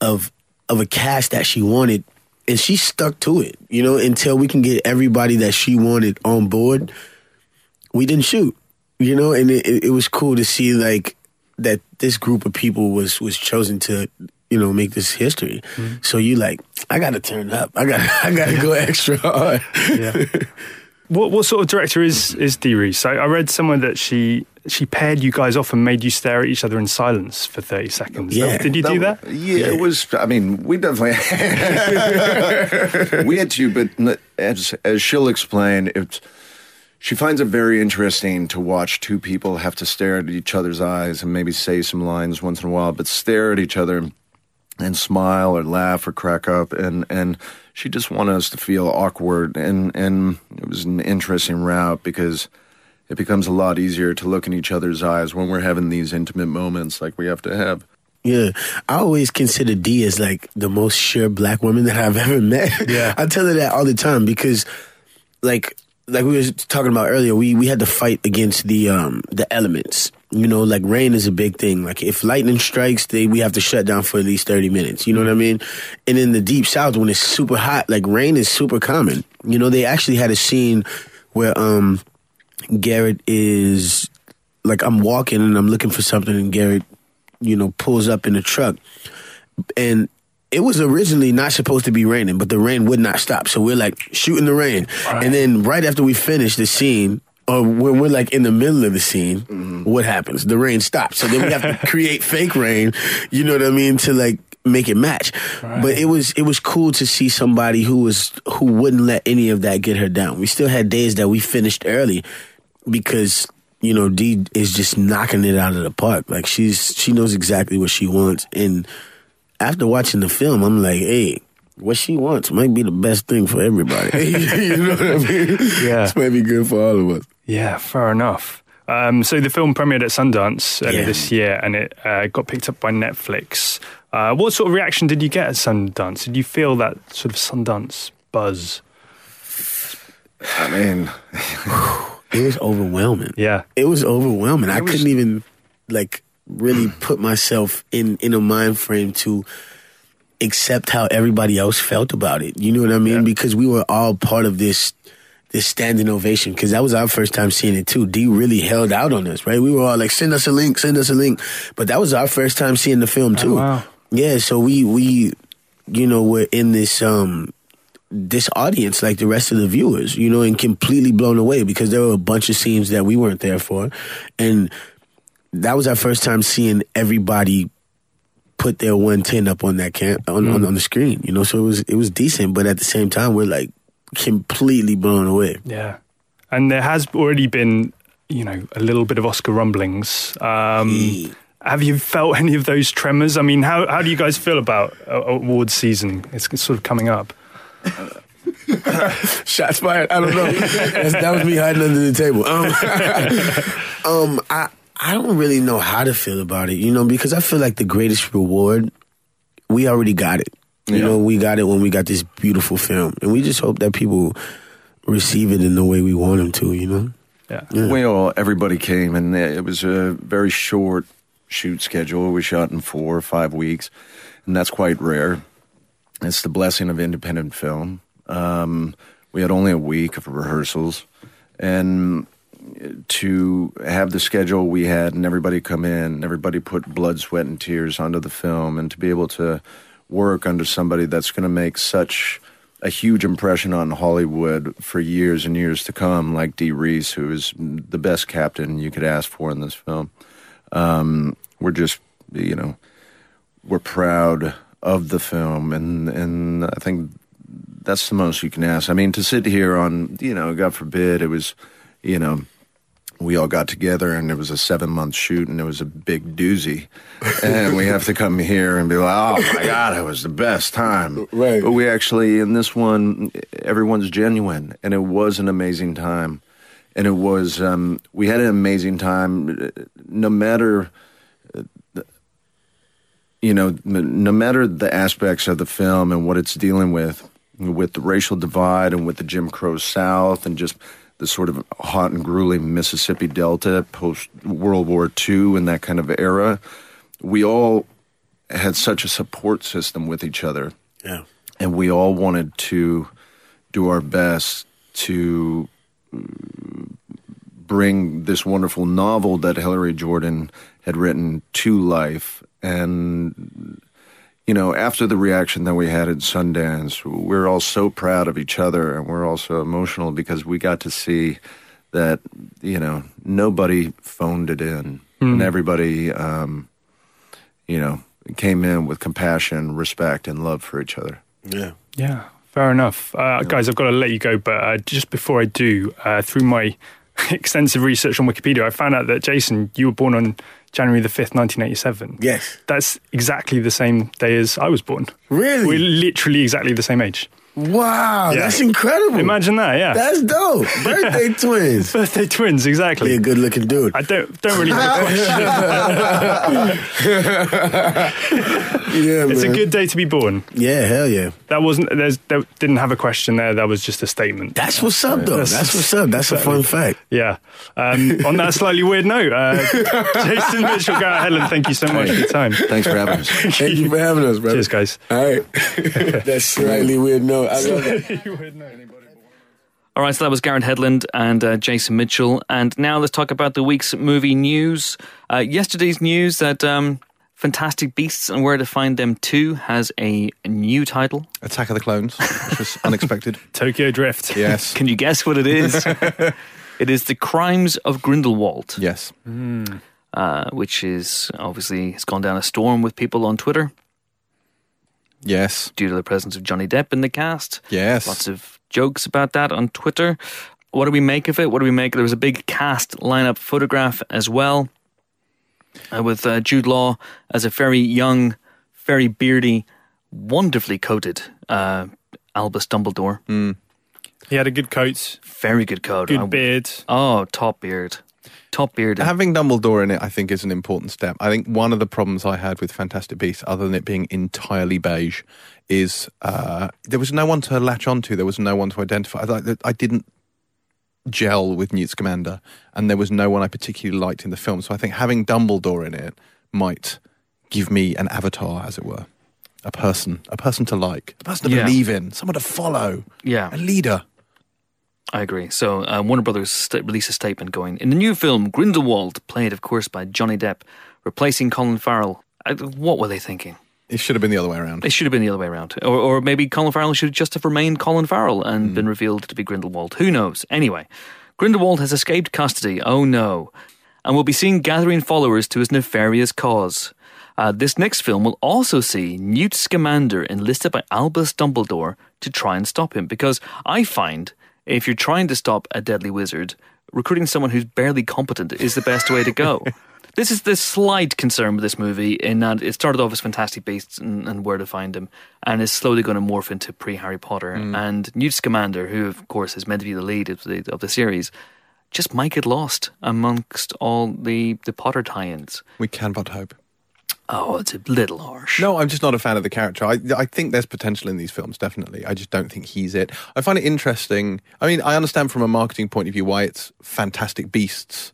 of of a cast that she wanted and she stuck to it you know until we can get everybody that she wanted on board we didn't shoot you know and it, it was cool to see like that this group of people was was chosen to you know make this history mm-hmm. so you like i gotta turn up i gotta i gotta go extra hard yeah What what sort of director is is Dee Rees? I, I read somewhere that she she paired you guys off and made you stare at each other in silence for 30 seconds. Yeah. Did you do that? Yeah, yeah, it was, I mean, we definitely, we had to, but as, as she'll explain, it's, she finds it very interesting to watch two people have to stare at each other's eyes and maybe say some lines once in a while, but stare at each other and smile or laugh or crack up. And and she just wanted us to feel awkward. And and it was an interesting route because it becomes a lot easier to look in each other's eyes when we're having these intimate moments like we have to have. Yeah, I always consider Dee as like the most sure black woman that I've ever met. Yeah, I tell her that all the time because, like, like we were talking about earlier, we we had to fight against the um the elements, you know, like rain is a big thing. Like if lightning strikes, they we have to shut down for at least thirty minutes. You know what I mean? And in the deep south, when it's super hot, like rain is super common. You know, they actually had a scene where um Garrett is like I'm walking and I'm looking for something, and Garrett, you know, pulls up in a truck, and it was originally not supposed to be raining, but the rain would not stop. So we're like shooting the rain, right. and then right after we finish the scene, or when we're like in the middle of the scene, mm-hmm. what happens? The rain stops. So then we have to create fake rain, you know what I mean, to like make it match. Right. But it was it was cool to see somebody who was who wouldn't let any of that get her down. We still had days that we finished early because you know Dee is just knocking it out of the park. Like she's she knows exactly what she wants. And after watching the film, I'm like, hey, what she wants might be the best thing for everybody. you know what I mean? Yeah. This might be good for all of us. Yeah, fair enough. Um, so the film premiered at Sundance earlier Yeah. this year, and it uh, got picked up by Netflix. Uh, what sort of reaction did you get at Sundance? Did you feel that sort of Sundance buzz? I mean, It was overwhelming. Yeah, It was overwhelming. I was- couldn't even like really put myself in in a mind frame to accept how everybody else felt about it. You know what I mean? Yeah. Because we were all part of this this standing ovation. Because that was our first time seeing it too. Dee really held out on us, right? We were all like, "Send us a link, send us a link." But that was our first time seeing the film too. wow. Yeah, so we we you know were in this um this audience like the rest of the viewers, you know, and completely blown away because there were a bunch of scenes that we weren't there for. And that was our first time seeing everybody put their 110 up on that cam on, on, on the screen, you know, so it was it was decent, but at the same time we're like completely blown away. yeah. And there has already been, you know, a little bit of Oscar rumblings. Um, have you felt any of those tremors? I mean, how how do you guys feel about awards season? It's sort of coming up. Shots fired. I don't know. That was me hiding under the table. Um, um, I I don't really know how to feel about it, you know, because I feel like the greatest reward, we already got it. You Yeah. know, we got it when we got this beautiful film, and we just hope that people receive it in the way we want them to. You know. Yeah. Yeah. we all, everybody came, and it was a very short shoot schedule. We shot in four or five weeks, and that's quite rare. It's the blessing of independent film. Um, we had only a week of rehearsals, and to have the schedule we had and everybody come in, and everybody put blood, sweat, and tears onto the film, and to be able to work under somebody that's going to make such a huge impression on Hollywood for years and years to come, like Dee Rees, who is the best captain you could ask for in this film. Um, we're just, you know, we're proud of the film, and and I think that's the most you can ask. I mean, to sit here on, you know, God forbid, it was, you know, we all got together and it was a seven month shoot and it was a big doozy. and we have to come here and be like, oh my God, it was the best time. Right. But we actually, in this one, everyone's genuine and it was an amazing time. And it was, um, we had an amazing time no matter you know, no matter the aspects of the film and what it's dealing with, with the racial divide and with the Jim Crow South and just the sort of hot and grueling Mississippi Delta post World War II and that kind of era, we all had such a support system with each other. Yeah. And we all wanted to do our best to mm, bring this wonderful novel that Hillary Jordan had written to life. And, you know, after the reaction that we had at Sundance, we're all so proud of each other and we're also emotional because we got to see that, you know, nobody phoned it in and everybody, um, you know, came in with compassion, respect, and love for each other. Yeah. Yeah, fair enough. Uh, Guys, I've got to let you go, but uh, just before I do, uh, through my extensive research on Wikipedia, I found out that Jason, you were born on January the 5th, 1987. Yes. That's exactly the same day as I was born. Really? We're literally exactly the same age. Wow, Yeah. that's incredible. Imagine that, yeah. That's dope. Birthday twins. Birthday twins, exactly. Be a good looking dude. I don't don't really have a question. yeah, It's a good day to be born. Yeah, hell yeah. That wasn't there's there didn't have a question there. That was just a statement. That's what's up, though. That's- That's what's up. That's a fun fact. Yeah. Um, on that slightly weird note, uh, Jason Mitchell, Garrett Hedlund, thank you so much for your time. Thanks for having us. Thank you for having us, brother. Cheers, guys. All right. That's slightly weird note. I love it. All right, so that was Garrett Hedlund and uh, Jason Mitchell. And now let's talk about the week's movie news. Uh, yesterday's news that um, Fantastic Beasts and Where to Find Them 2 has a new title. Attack of the Clones, which was unexpected. Tokyo Drift. Yes. Can you guess what it is? it is The Crimes of Grindelwald, Yes. uh, which is obviously has gone down a storm with people on Twitter Yes. due to the presence of Johnny Depp in the cast. Yes. Lots of jokes about that on Twitter. What do we make of it? What do we make? There was a big cast lineup photograph as well, uh, with uh, Jude Law as a very young, very beardy, wonderfully coated uh, Albus Dumbledore. He had a good coat, Very good coat. good I- beard. Oh, top beard. Top beard. Having Dumbledore in it, I think, is an important step. I think one of the problems I had with Fantastic Beasts, other than it being entirely beige, is uh, there was no one to latch onto. There was no one to identify. I, I didn't gel with Newt Scamander, and there was no one I particularly liked in the film. So I think having Dumbledore in it might give me an avatar, as it were, a person, a person to like, a person to Yeah. believe in, someone to follow, yeah. a leader. I agree. So uh, Warner Brothers st- released a statement going in the new film Grindelwald, played of course by Johnny Depp, replacing Colin Farrell. I, what were they thinking? It should have been the other way around. It should have been the other way around, or, or maybe Colin Farrell should just have remained Colin Farrell and been revealed to be Grindelwald. Who knows? Anyway, Grindelwald has escaped custody. Oh no, and will be seen gathering followers to his nefarious cause. Uh, this next film will also see Newt Scamander enlisted by Albus Dumbledore to try and stop him. Because I find if you're trying to stop a deadly wizard, recruiting someone who's barely competent is the best way to go. This is the slight concern with this movie in that it started off as Fantastic Beasts and, and Where to Find Them, and is slowly going to morph into pre Harry Potter. Mm. And Newt Scamander, who of course is meant to be the lead of the, of the series, just might get lost amongst all the, the Potter tie-ins. We can but hope. Oh, it's a little harsh. No, I'm just not a fan of the character. I, I think there's potential in these films, definitely. I just don't think he's it. I find it interesting. I mean, I understand from a marketing point of view why it's Fantastic Beasts,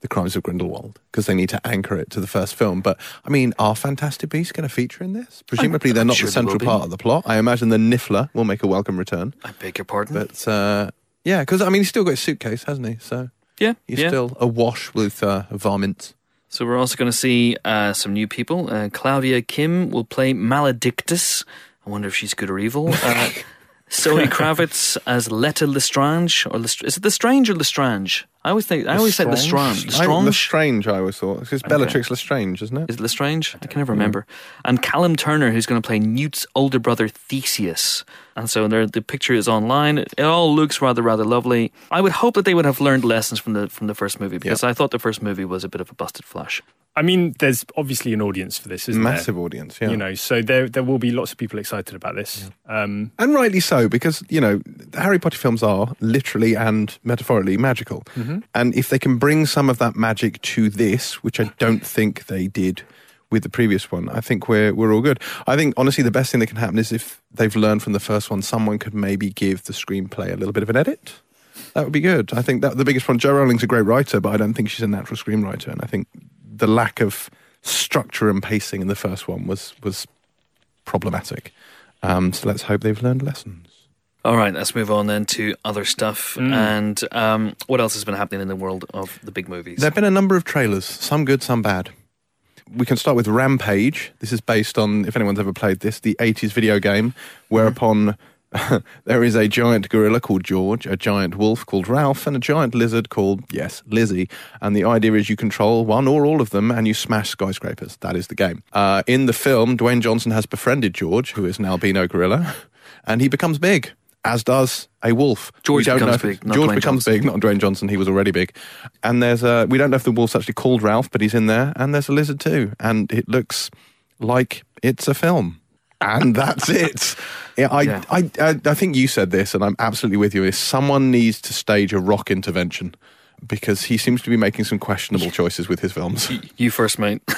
The Crimes of Grindelwald, because they need to anchor it to the first film. But, I mean, are Fantastic Beasts going to feature in this? Presumably they're I'm not sure the central part of the plot. I imagine the Niffler will make a welcome return. I beg your pardon. But, uh, yeah, because, I mean, he's still got his suitcase, hasn't he? So yeah, he's yeah. still awash with uh, varmints. So we're also going to see uh, some new people. Uh, Claudia Kim will play Maledictus. I wonder if she's good or evil. Uh, Zoe Kravitz as Leta Lestrange, or Lest- is it Lestrange or Lestrange? I always think I always say Lestrange. I, Lestrange. Lestrange, I always thought. It's Bellatrix Lestrange, isn't it? Is it Lestrange? I can never remember. And Callum Turner, who's going to play Newt's older brother Theseus. And so there, the picture is online. It all looks rather, rather lovely. I would hope that they would have learned lessons from the from the first movie because I thought the first movie was a bit of a busted flash. I mean, there's obviously an audience for this, isn't Massive there? audience, yeah. You know, so there there will be lots of people excited about this. Um, And rightly so, because, you know, the Harry Potter films are literally and metaphorically magical. And if they can bring some of that magic to this, which I don't think they did with the previous one, I think we're, we're all good. I think, honestly, the best thing that can happen is if they've learned from the first one, someone could maybe give the screenplay a little bit of an edit. That would be good. I think that the biggest problem, Jo Rowling's a great writer, but I don't think she's a natural screenwriter. And I think the lack of structure and pacing in the first one was, was problematic. Um, so let's hope they've learned lessons. All right, let's move on then to other stuff. And um, what else has been happening in the world of the big movies? There have been a number of trailers, some good, some bad. We can start with Rampage. This is based on, if anyone's ever played this, the 80s video game, whereupon there is a giant gorilla called George, a giant wolf called Ralph, and a giant lizard called, yes, Lizzie. And the idea is you control one or all of them and you smash skyscrapers. That is the game. Uh, in the film, Dwayne Johnson has befriended George, who is an albino gorilla, and he becomes big. As does a wolf. George becomes if- big, not George Dwayne becomes Johnson. big, not Dwayne Johnson. He was already big. And there's a we don't know if the wolf's actually called Ralph, but he's in there. And there's a lizard too, and it looks like it's a film. And that's it. Yeah, I, Yeah. I, I, I think you said this, and I'm absolutely with you. Is someone needs to stage a rock intervention because he seems to be making some questionable choices with his films. you first, mate.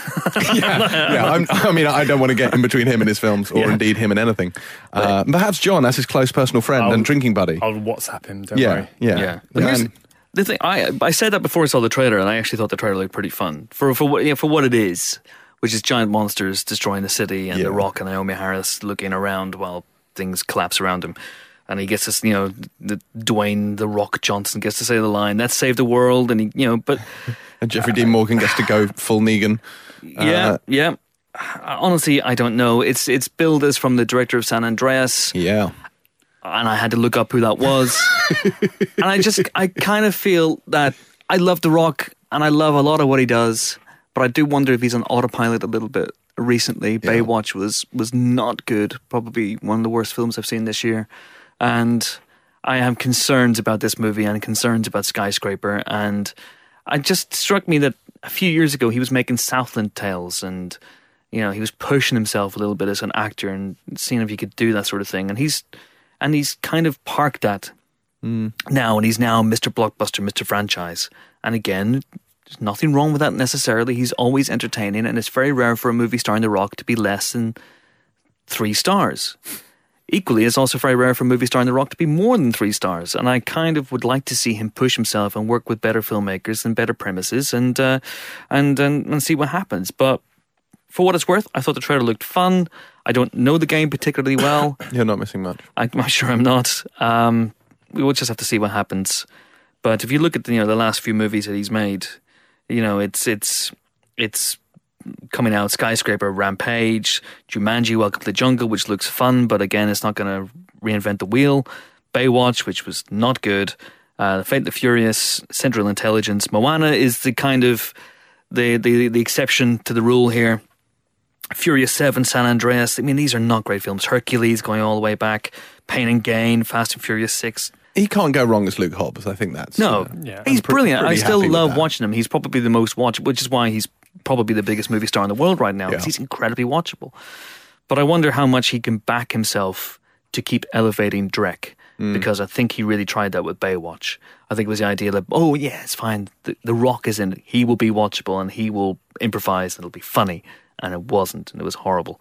yeah, I'm, I mean, I don't want to get in between him and his films, or Yeah. indeed him and anything. Uh, perhaps John as his close personal friend I'll- and drinking buddy. I'll WhatsApp him. Don't yeah, worry. yeah, Yeah. The man- the thing I I said that before I saw the trailer, and I actually thought the trailer looked pretty fun for for what you know, for what it is, which is giant monsters destroying the city, and Yeah. The Rock and Naomie Harris looking around while things collapse around him. And he gets this, you know, the Dwayne the Rock Johnson gets to say the line, "Let's the world," and he, you know, but And Jeffrey Dean Morgan gets to go full Negan. yeah, Uh, yeah. Honestly, I don't know. It's it's billed as from the director of San Andreas. Yeah. and I had to look up who that was. and I just, I kind of feel that I love The Rock and I love a lot of what he does, but I do wonder if he's on autopilot a little bit. Recently, Yeah. Baywatch was was not good. Probably one of the worst films I've seen this year, and I have concerns about this movie and concerns about Skyscraper. And it just struck me that a few years ago he was making Southland Tales and you know he was pushing himself a little bit as an actor and seeing if he could do that sort of thing and he's and he's kind of parked that hmm. now and he's now Mr. Blockbuster Mr. Franchise And again, there's nothing wrong with that necessarily. He's always entertaining, and it's very rare for a movie starring The Rock to be less than three stars. Equally, it's also very rare for a movie starring The Rock to be more than three stars. And I kind of would like to see him push himself and work with better filmmakers and better premises and uh, and, and and see what happens. But for what it's worth, I thought the trailer looked fun. I don't know the game particularly well. You're not missing much. I'm sure I'm not. Um, we will just have to see what happens. But if you look at the, you know the last few movies that he's made, you know it's it's it's coming out skyscraper rampage. Jumanji welcome to the jungle which looks fun but again it's not going to reinvent the wheel. Baywatch which was not good. Uh, fate of the furious central intelligence. Moana is the kind of the, the the exception to the rule here. Furious 7 san andreas. I mean these are not great films. Hercules going all the way back. Pain and gain fast and furious 6 He can't go wrong as Luke Hobbs. I think that's no, uh, Yeah. he's I'm pre- brilliant. I still love watching him. He's probably the most watchable, which is why he's probably the biggest movie star in the world right now. 'cause Yeah. he's incredibly watchable. But I wonder how much he can back himself to keep elevating Drek. Mm. Because I think he really tried that with Baywatch. I think it was the idea that, oh, yeah, it's fine. The, the Rock is in it. He will be watchable and he will improvise and it'll be funny. And it wasn't, and it was horrible.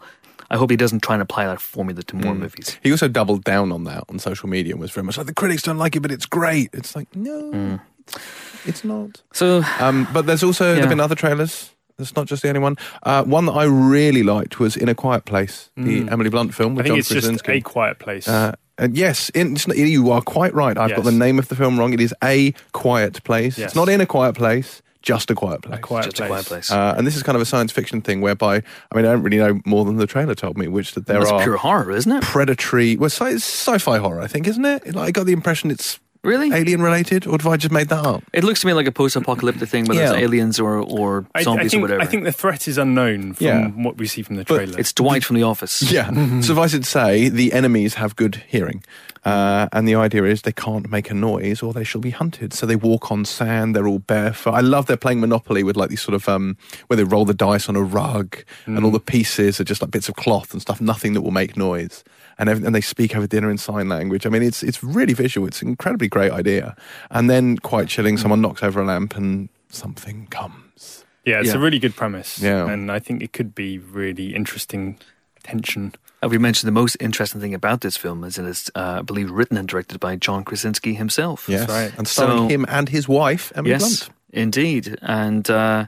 I hope he doesn't try and apply that formula to Mm. more movies. He also doubled down on that on social media and was very much like the critics don't like it, but it's great. It's like no, Mm. it's, it's not. So, Um, but there's also Yeah. there've been other trailers. It's not just the only one. Uh, one that I really liked was In a Quiet Place, the Mm. Emily Blunt film with I with think John it's just a quiet place. Uh, and yes, in, it's not, you are quite right. I've got the name of the film wrong. It is A Quiet Place. Yes. It's not in a quiet place, just a quiet place. a quiet just place. a quiet place. Uh, and this is kind of a science fiction thing whereby, I mean, I don't really know more than the trailer told me, which that there that's are pure horror, isn't it? predatory, well, sci- it's sci-fi horror, I think, isn't it? Like, I got the impression it's Really? alien related, or have I just made that up? It looks to me like a post-apocalyptic thing, whether Yeah. it's aliens or, or I, zombies I think, or whatever. I think the threat is unknown from Yeah. what we see from the But trailer. it's Dwight from The Office. Yeah. Suffice it to say, the enemies have good hearing. Uh, and the idea is they can't make a noise or they shall be hunted. So they walk on sand, they're all barefoot. I love they're playing Monopoly with like these sort of, um, where they roll the dice on a rug and all the pieces are just like bits of cloth and stuff, nothing that will make noise. And, and they speak over dinner in sign language. I mean, it's, it's really visual. It's an incredibly great idea. And then, quite chilling, someone knocks over a lamp and something comes. yeah, it's Yeah. a really good premise. Yeah. And I think it could be really interesting tension. We mentioned the most interesting thing about this film is it's, uh, I believe, written and directed by John Krasinski himself. Yes. right. And starring So- him and his wife, Emily yes, Blunt. indeed. And uh,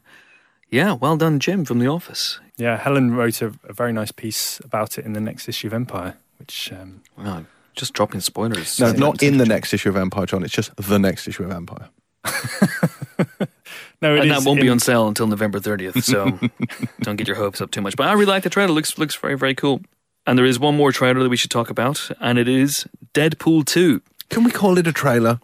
yeah, well done, Jim from The Office. Yeah, Helen wrote a, a very nice piece about it in the next issue of Empire, which um, Wow, just dropping spoilers. No, not in the next issue of Empire, John. It's just the next issue of Empire. no, it and is that won't be on sale until November 30th, so don't get your hopes up too much. But I really like the trailer. looks looks very, very cool. And there is one more trailer that we should talk about, and it is Deadpool 2. Can we call it a trailer?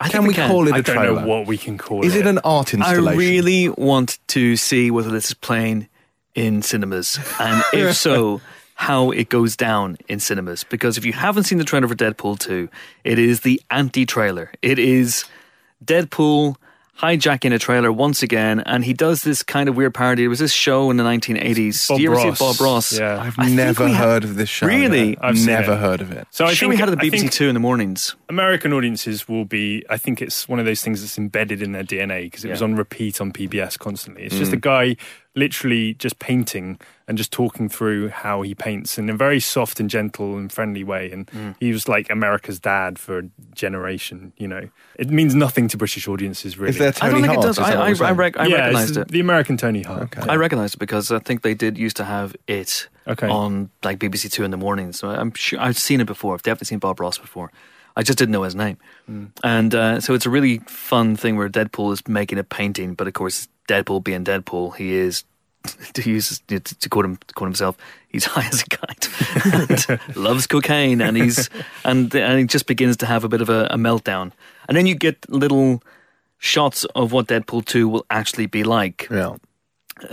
I Can think we can. call it I a don't trailer? know what we can call Is it. it an art installation? I really want to see whether this is playing in cinemas, and if so, how it goes down in cinemas. Because if you haven't seen the trailer for Deadpool 2, it is the anti trailer. It is Deadpool hijacking a trailer once again, and he does this kind of weird parody. It was this show in the 1980s. Bob Do you ever Ross. see Bob Ross? Yeah. I've I never we have- heard of this show. Really? Yeah. I've never it. heard of it. So I sure, think we had it at I BBC Two in the mornings. American audiences will be. I think it's one of those things that's embedded in their DNA because it was on repeat on PBS constantly. It's Mm. just a guy literally just painting and just talking through how he paints in a very soft and gentle and friendly way. And Mm. he was like America's dad for a generation. You know, it means nothing to British audiences really. Is there I Tony don't think Hart? it does. I, what I, I, rec- I yeah, recognized it. the American Tony Hart. Okay. I recognized it because I think they did used to have it Okay. on like BBC Two in the morning. So I'm sure I've seen it before. I've definitely seen Bob Ross before. I just didn't know his name. And uh, so it's a really fun thing where Deadpool is making a painting, but of course Deadpool being Deadpool, he is to use to, to quote him to quote himself, he's high as a kite, and loves cocaine, and he's and and he just begins to have a bit of a, a meltdown, and then you get little shots of what Deadpool two will actually be like. Yeah.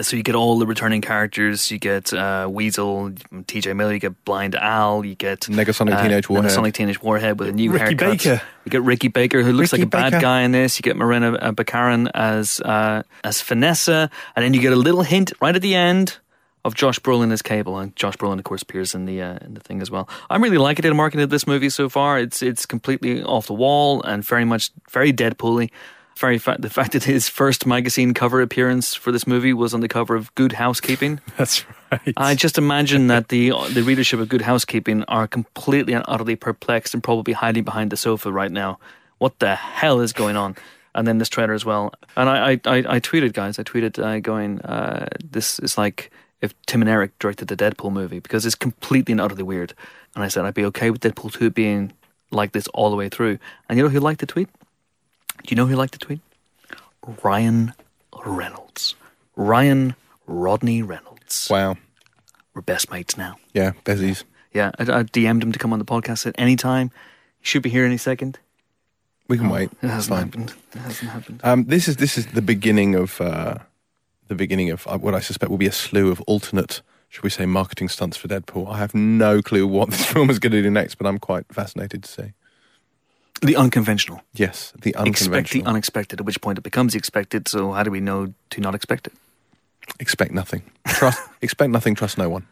So you get all the returning characters. You get uh, Weasel, T.J. Miller. You get Blind Al. You get Negasonic Teenage Warhead. Negasonic Teenage Warhead with a new Ricky haircut. Baker. You get Ricky Baker, who looks Ricky like a bad guy in this. You get Morena uh, Baccarin as uh, as Vanessa, and then you get a little hint right at the end of Josh Brolin as Cable, and Josh Brolin, of course, appears in the uh, in the thing as well. I'm really liking it. Marketing of this movie so far. It's it's completely off the wall and very much very Deadpool-y. Very fa- the fact that his first magazine cover appearance for this movie was on the cover of Good Housekeeping. That's right. I just imagine that the the readership of Good Housekeeping are completely and utterly perplexed and probably hiding behind the sofa right now. What the hell is going on? And then this trailer as well. And I I, I, I tweeted, guys. I tweeted uh, going, uh, "This is like if Tim and Eric directed the Deadpool movie because it's completely and utterly weird." And I said I'd be okay with Deadpool two being like this all the way through. And you know who liked the tweet? Do you know who liked the tweet? Ryan Reynolds. Ryan Rodney Reynolds. Wow. We're best mates now. Yeah, Bezies. Yeah, I, I DM'd him to come on the podcast at any time. He should be here any second. We can wait. It hasn't fine. happened. It hasn't happened. Um, this is this is the beginning of uh, the beginning of uh, what I suspect will be a slew of alternate, should we say, marketing stunts for Deadpool. I have no clue what this film is going to do next, but I'm quite fascinated to see. The unconventional. Yes, the unconventional. Expect the unexpected, at which point it becomes the expected. So how do we know to not expect it? expect nothing. Trust. expect nothing. Trust no one.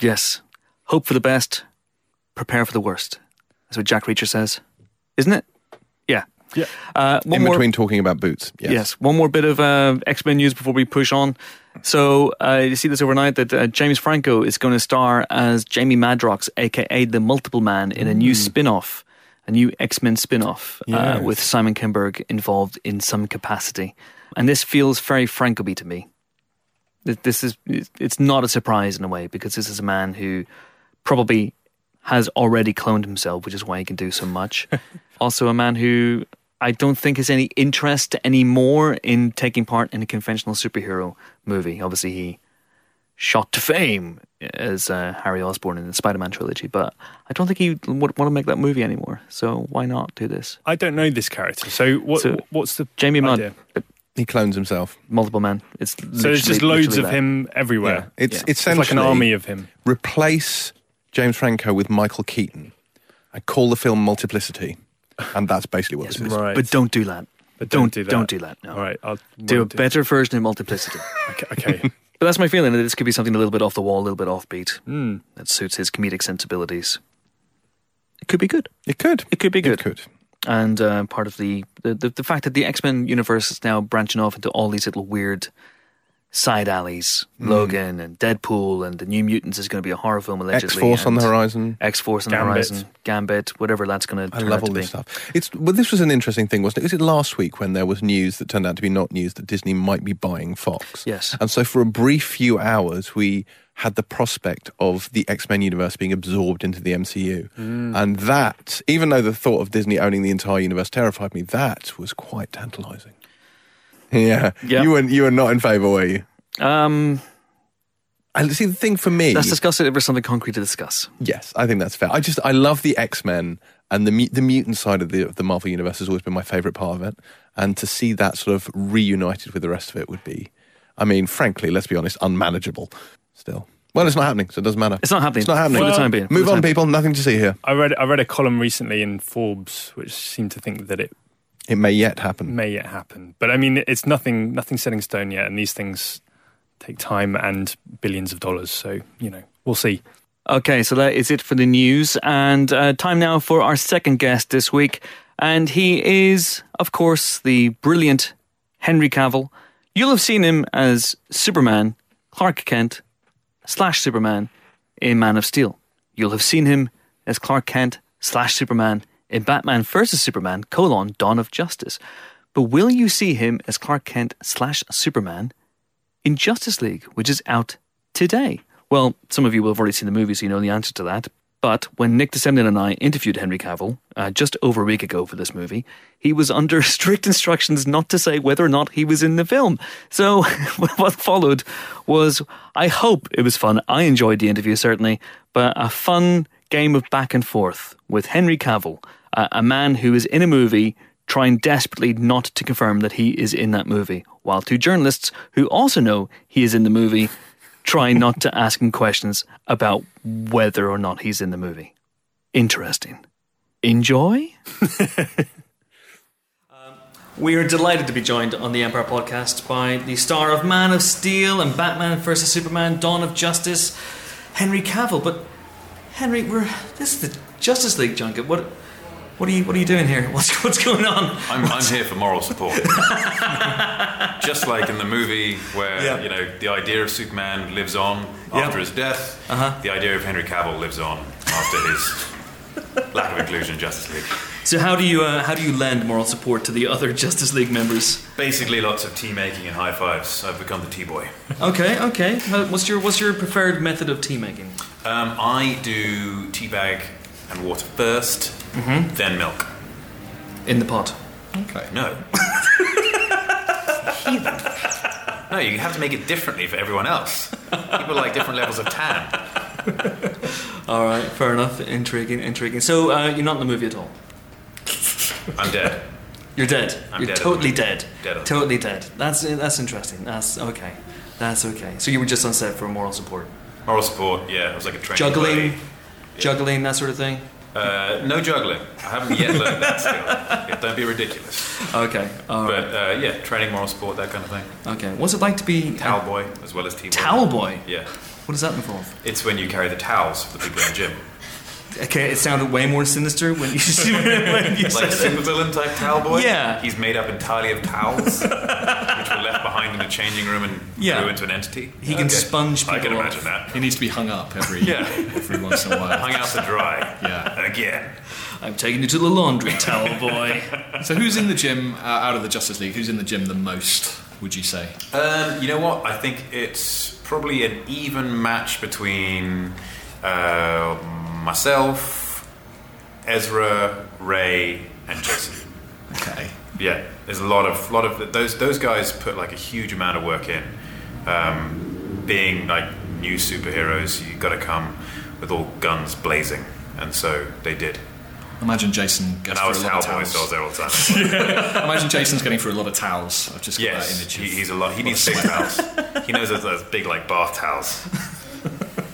Yes. Hope for the best, prepare for the worst. That's what Jack Reacher says, isn't it? Yeah. Yeah. Uh, one In more, between talking about boots. Yes. Yes. One more bit of uh, X Men news before we push on. So uh, you see this overnight that uh, James Franco is going to star as Jamie Madrox, aka the Multiple Man, in a new spin-off, a new X Men spin-off uh, with Simon Kinberg involved in some capacity. And this feels very Franco-y to me. This is it's not a surprise in a way because this is a man who probably has already cloned himself, which is why he can do so much. also, a man who I don't think has any interest anymore in taking part in a conventional superhero movie. Obviously, he shot to fame as uh, Harry Osborn in the Spider-Man trilogy, but I don't think he would want to make that movie anymore. So why not do this? I don't know this character. So what? So, what's the Jamie Mudd, idea? He clones himself. multiple man. It's So there's just loads of that. him everywhere. It's Yeah. it's It's like an army of him. replace James Franco with Michael Keaton and call the film Multiplicity, and that's basically what Yes, this is. Right. But don't do that. But don't don't do that. Don't do that. No. All right. I'll Do a won't better version of Multiplicity. Okay. okay. but that's my feeling that this could be something a little bit off the wall, a little bit offbeat Hmm. that suits his comedic sensibilities. It could be good. It could. It could be good. It could. and uh, part of the, the, the, the fact that the X Men universe is now branching off into all these little weird side alleys. Hmm. Logan and Deadpool and the New Mutants is going to be a horror film allegedly. X Force on the horizon. X Force on the horizon. Gambit, whatever that's going to I turn love out to all be. this stuff. It's well, this was an interesting thing, wasn't it? Was it last week when there was news that turned out to be not news that Disney might be buying Fox? Yes. And so for a brief few hours, we had the prospect of the X Men universe being absorbed into the MCU, and that, even though the thought of Disney owning the entire universe terrified me, that was quite tantalising. Yeah, Yeah. you were you were not in favour, were you? Um, And see, the thing for me, let's discuss it if there's something concrete to discuss. Yes, I think that's fair. I just I love the X Men and the mu- the mutant side of the of the Marvel universe has always been my favorite part of it, and to see that sort of reunited with the rest of it would be, I mean, frankly, let's be honest, unmanageable. Still, well, it's not happening, so it doesn't matter. It's not happening. It's not happening. For the time being. Move on, people. Nothing to see here. I read I read a column recently in Forbes which seemed to think that it It may yet happen. may yet happen, but I mean it's nothing nothing set in stone yet, and these things take time and billions of dollars. So you know we'll see. Okay, so that is it for the news. And uh, time now for our second guest this week. And he is, of course, the brilliant Henry Cavill. You'll have seen him as Superman, Clark Kent, slash Superman in Man of Steel. You'll have seen him as Clark Kent, slash Superman in Batman vs. Superman, colon, Dawn of Justice. But will you see him as Clark Kent, slash Superman in Justice League, which is out today. Well, some of you will have already seen the movie, so you know the answer to that. But when Nick de Semlyen and I interviewed Henry Cavill uh, just over a week ago for this movie, he was under strict instructions not to say whether or not he was in the film. So what followed was, I hope it was fun. I enjoyed the interview certainly, but a fun game of back and forth with Henry Cavill, uh, a man who is in a movie trying desperately not to confirm that he is in that movie, while two journalists who also know he is in the movie try not to ask him questions about whether or not he's in the movie. Interesting. Enjoy? Um, we are delighted to be joined on the Empire podcast by the star of Man of Steel and Batman vs. Superman Dawn of Justice, Henry Cavill. But, Henry, we're, this is the Justice League junket. What, What are you What are you doing here? What's What's going on? I'm, I'm here for moral support. Just like in the movie where Yeah. you know the idea of Superman lives on Yeah. after his death, Uh-huh. the idea of Henry Cavill lives on after his lack of inclusion in Justice League. So how do you uh, How do you lend moral support to the other Justice League members? Basically, lots of tea making and high fives. I've become the tea boy. Okay, okay. What's your What's your preferred method of tea making? Um, I do tea bag and water 1st Mm-hmm. then milk. In the pot. Okay. No. no, you have to make it differently for everyone else. People like different levels of tan. All right, fair enough. Intriguing, intriguing. So uh, you're not in the movie at all. I'm dead. You're dead. I'm you're dead. totally dead. Dead. Totally dead. That's that's interesting. That's okay. That's okay. So you were just on set for moral support, Moral support, yeah, it was like a training. juggling, buddy. juggling, that sort of thing. Uh, no juggling. I haven't yet learned that skill. Yeah, don't be ridiculous. Okay. All right. But uh, yeah, training moral support, that kind of thing. Okay. What's it like to be Towel boy as well as tea boy. Towel boy. Yeah. What does that involve? It's when you carry the towels for the people in the gym. Okay, it sounded way more sinister when you, when you Like said it. supervillain type towel boy. Yeah. He's made up entirely of towels, which were left behind in a changing room and Yeah. grew into an entity. He can sponge people I can off. imagine that. He needs to be hung up every Yeah. every once in a while. Hung out to dry. Yeah. Again. I'm taking you to the laundry, towel boy. So who's in the gym uh, out of the Justice League? Who's in the gym the most? Would you say? Um, you know what? I think it's probably an even match between uh, myself, Ezra, Ray, and Jason. Okay. Yeah, there's a lot of lot of those those guys put like a huge amount of work in. Um, being like new superheroes, you got to come with all guns blazing, and so they did. Imagine Jason goes And I was through a lot of so I was towels. there all the time. Imagine Jason's getting through a lot of towels. I've just got that yes, image. he, he's a lot. He needs big towels. He knows those, those big like bath towels.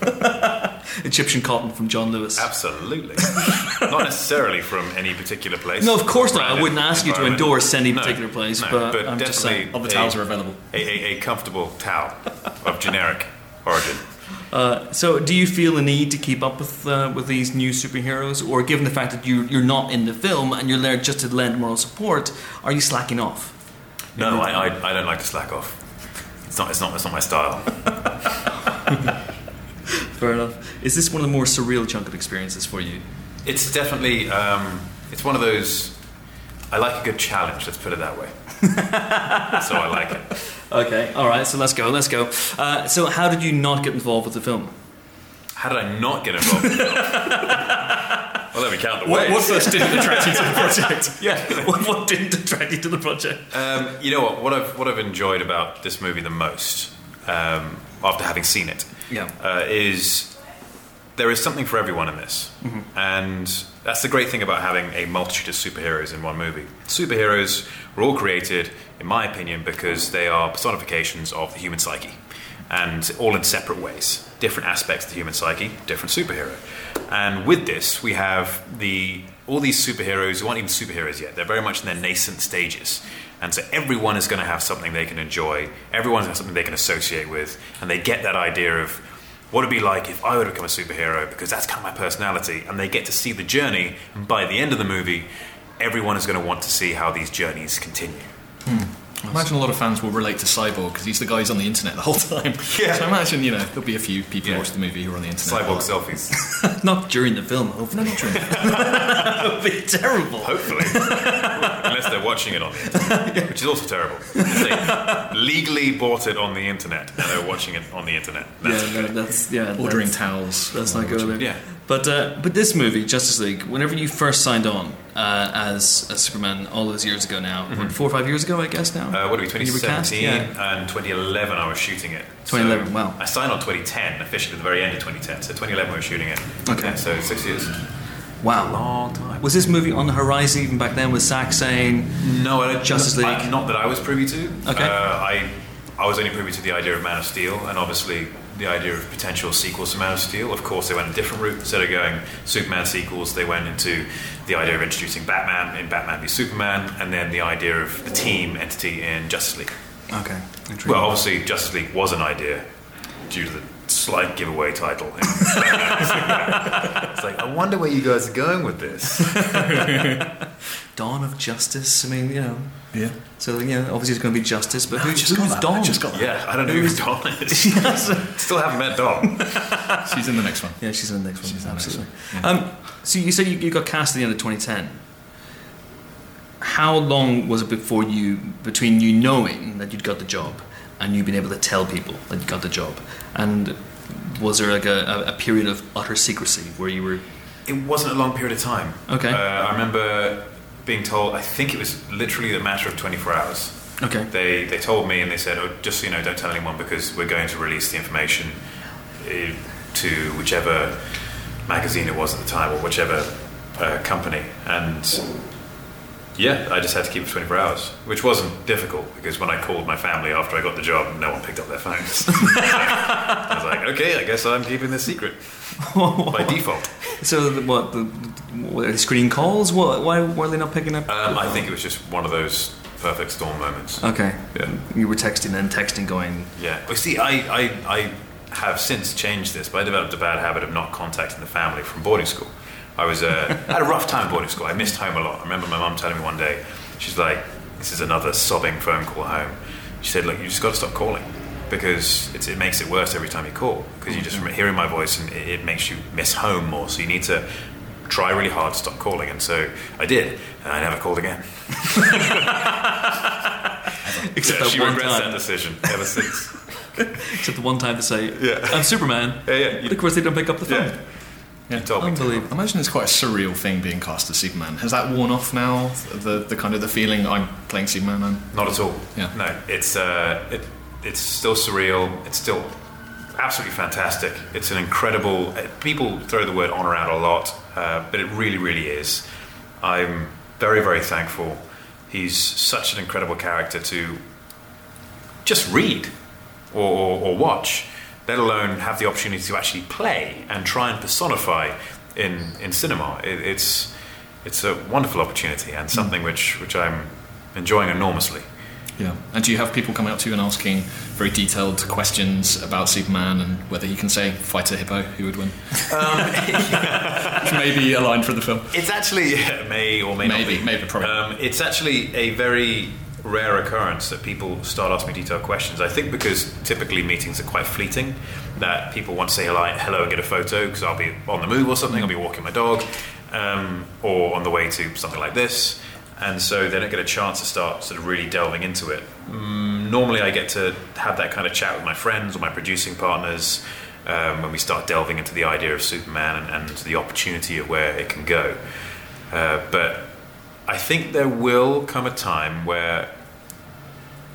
Egyptian cotton from John Lewis. Absolutely. Not necessarily from any particular place. No, of course not. I wouldn't ask you to endorse any No, particular place, no, but I'm just definitely saying. All the a- towels are available. A, a, a comfortable towel of generic origin. Uh, so, do you feel a need to keep up with uh, with these new superheroes, or given the fact that you you're not in the film and you're there just to lend moral support, are you slacking off? No, I, I, I don't like to slack off. It's not, it's not, it's not my style. Fair enough. Is this one of the more surreal chunk of experiences for you? It's definitely, um, it's one of those, I like a good challenge, let's put it that way. so I like it. Okay, all right. So let's go. Let's go. Uh, so, how did you not get involved with the film? How did I not get involved in film? well, let me count the What, ways. what first didn't attract you to the project? Yeah. what, what didn't attract you to the project? Um, you know what? What I've what I've enjoyed about this movie the most, um, after having seen it, Yeah. uh, is there is something for everyone in this, and that's the great thing about having a multitude of superheroes in one movie. Superheroes were all created, in my opinion, because they are personifications of the human psyche, and all in separate ways. Different aspects of the human psyche, different superhero. And with this, we have the all these superheroes who aren't even superheroes yet. They're very much in their nascent stages. And so everyone is going to have something they can enjoy. Everyone has something they can associate with. And they get that idea of what it'd be like if I were to become a superhero because that's kind of my personality. And they get to see the journey. And by the end of the movie, everyone is going to want to see how these journeys continue. Hmm. I imagine a lot of fans will relate to Cyborg because he's the guy who's on the internet the whole time. Yeah. So I imagine, you know, there'll be a few people Yeah. who watch the movie who are on the internet. Cyborg selfies. Not during the film, hopefully. Not during. that would be terrible. Hopefully. Unless they're watching it on the internet, which is also terrible. They legally bought it on the internet and they're watching it on the internet. That's yeah, no, that's yeah. Ordering that's- towels. Let's not good. Yeah. But uh, but this movie, Justice League, whenever you first signed on uh, as as Superman all those years ago now, what, four or five years ago, I guess now. Mm-hmm. Uh, what are we, When you were 2017 Yeah. and 2011 I was shooting it. 2011, So wow. I signed on 2010, officially at the very end of 2010. So 2011 we were shooting it. Okay. Yeah, so six years. Wow. Long time. Was this movie on the horizon even back then? Was Zack saying, No, I don't, Justice League? I- not that I was privy to. Okay. Uh, I, I was only privy to the idea of Man of Steel and obviously the idea of potential sequels to Man of Steel. Of course, they went a different route. Instead of going Superman sequels, they went into the idea of introducing Batman in Batman v Superman and then the idea of the team entity in Justice League. "Okay, Well, obviously, Justice League was an idea due to the slight giveaway title. it's like, I wonder where you guys are going with this. Dawn of Justice. I mean, you know. Yeah. So you know, obviously it's going to be Justice, but I who, just got who's that. Dawn? I just got that. Yeah, I don't know who Dawn is. Still haven't met Dawn. She's in the next one. Yeah, she's in the next one. She's in the next absolutely. one, yeah. Um, so you said you, you got cast at the end of 2010. How long was it before you, between you knowing that you'd got the job and you being able to tell people that you got the job? And was there like a, a, a period of utter secrecy where you were? It wasn't a long period of time. Okay. Uh, I remember being told, I think it was literally a matter of 24 hours. Okay. They, they told me and they said, oh, just so you know, don't tell anyone because we're going to release the information eh, to whichever magazine it was at the time or whichever uh, company. And yeah, I just had to keep it for 24 hours, which wasn't difficult because when I called my family after I got the job, no one picked up their phones. I was like, okay, I guess I'm keeping this secret by default. So the, what the, what, the screening calls? What, why were they not picking up? Um, I think it was just one of those perfect storm moments. okay. Yeah. You were texting and texting, going. Yeah. Well, see, I, I, I have since changed this, but I developed a bad habit of not contacting the family from boarding school. I was uh, had a rough time boarding school. I missed home a lot. I remember my mum telling me one day, she's like, "This is another sobbing phone call home." She said, "Look, you just got to stop calling because it's, it makes it worse every time you call because you just from hearing my voice and it, it makes you miss home more. So you need to." Try really hard to stop calling, and so I did, and I never called again. Except Yeah, that she one regrets time. that decision ever since. Except the one time to say, Yeah. "I'm Superman." Yeah, yeah. But of course, they don't pick up the phone. Yeah. You told me to. Unbelievable. I imagine it's quite a surreal thing being cast as Superman. Has that worn off now? The the kind of the feeling I'm playing Superman. I'm Not at all. Yeah. No, it's uh, it, it's still surreal. It's still absolutely fantastic. It's an incredible. uh, People throw the word on around a lot, uh, but it really, really is. I'm very, very thankful. He's such an incredible character to just read or, or, or watch, let alone have the opportunity to actually play and try and personify in in cinema. It, it's it's a wonderful opportunity and something which which I'm enjoying enormously. Yeah. And do you have people coming up to you and asking very detailed questions about Superman and whether he can say fight a hippo, who would win? Which may be a line for the film. It's actually may or may Maybe, not be. maybe, probably. Um, it's actually a very rare occurrence that people start asking me detailed questions. I think because typically meetings are quite fleeting, that people want to say hello, hello and get a photo because I'll be on the move or something. I'll be walking my dog, um, or on the way to something like this. And so they don't get a chance to start sort of really delving into it. Mm, normally, I get to have that kind of chat with my friends or my producing partners um, when we start delving into the idea of Superman and, and the opportunity of where it can go. Uh, but I think there will come a time where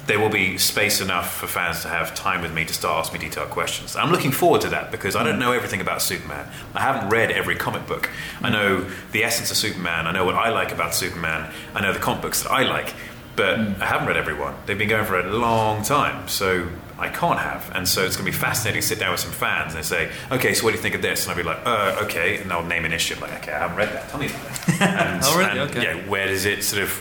there will be space enough for fans to have time with me to start asking me detailed questions. I'm looking forward to that because I don't mm. know everything about Superman. I haven't read every comic book. I know the essence of Superman. I know what I like about Superman. I know the comic books that I like, but mm. I haven't read every one. They've been going for a long time, so I can't have. And so it's going to be fascinating to sit down with some fans and they say, "Okay, so what do you think of this?" And I'll be like, "Uh, okay," and they'll name an issue. I'm like, "Okay, I haven't read that. Tell me about it." And, Oh, really? and, Okay. yeah, where does it sort of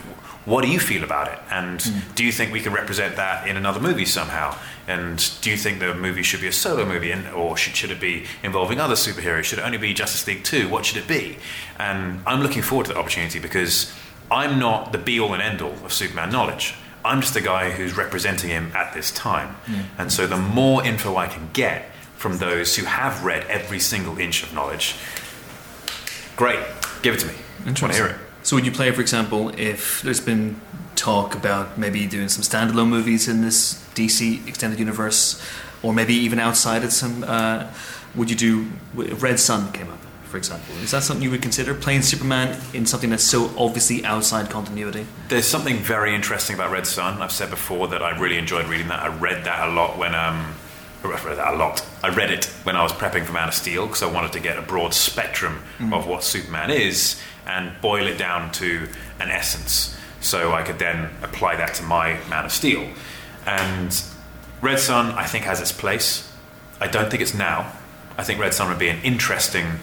what do you feel about it and do you think we can represent that in another movie somehow and do you think the movie should be a solo movie and, or should, should it be involving other superheroes should it only be justice league 2 what should it be and i'm looking forward to that opportunity because i'm not the be all and end all of superman knowledge i'm just a guy who's representing him at this time and so the more info i can get from those who have read every single inch of knowledge great give it to me I want to hear it So would you play, for example, if there's been talk about maybe doing some standalone movies in this DC extended universe, or maybe even outside it? Some uh, would you do? Red Sun came up, for example. Is that something you would consider playing Superman in something that's so obviously outside continuity? There's something very interesting about Red Sun. I've said before that I really enjoyed reading that. I read that a lot when um, I read that a lot. I read it when I was prepping for Man of Steel because I wanted to get a broad spectrum of what Superman is and boil it down to an essence, so I could then apply that to my Man of Steel. And Red Sun, I think, has its place. I don't think it's now. I think Red Sun would be an interesting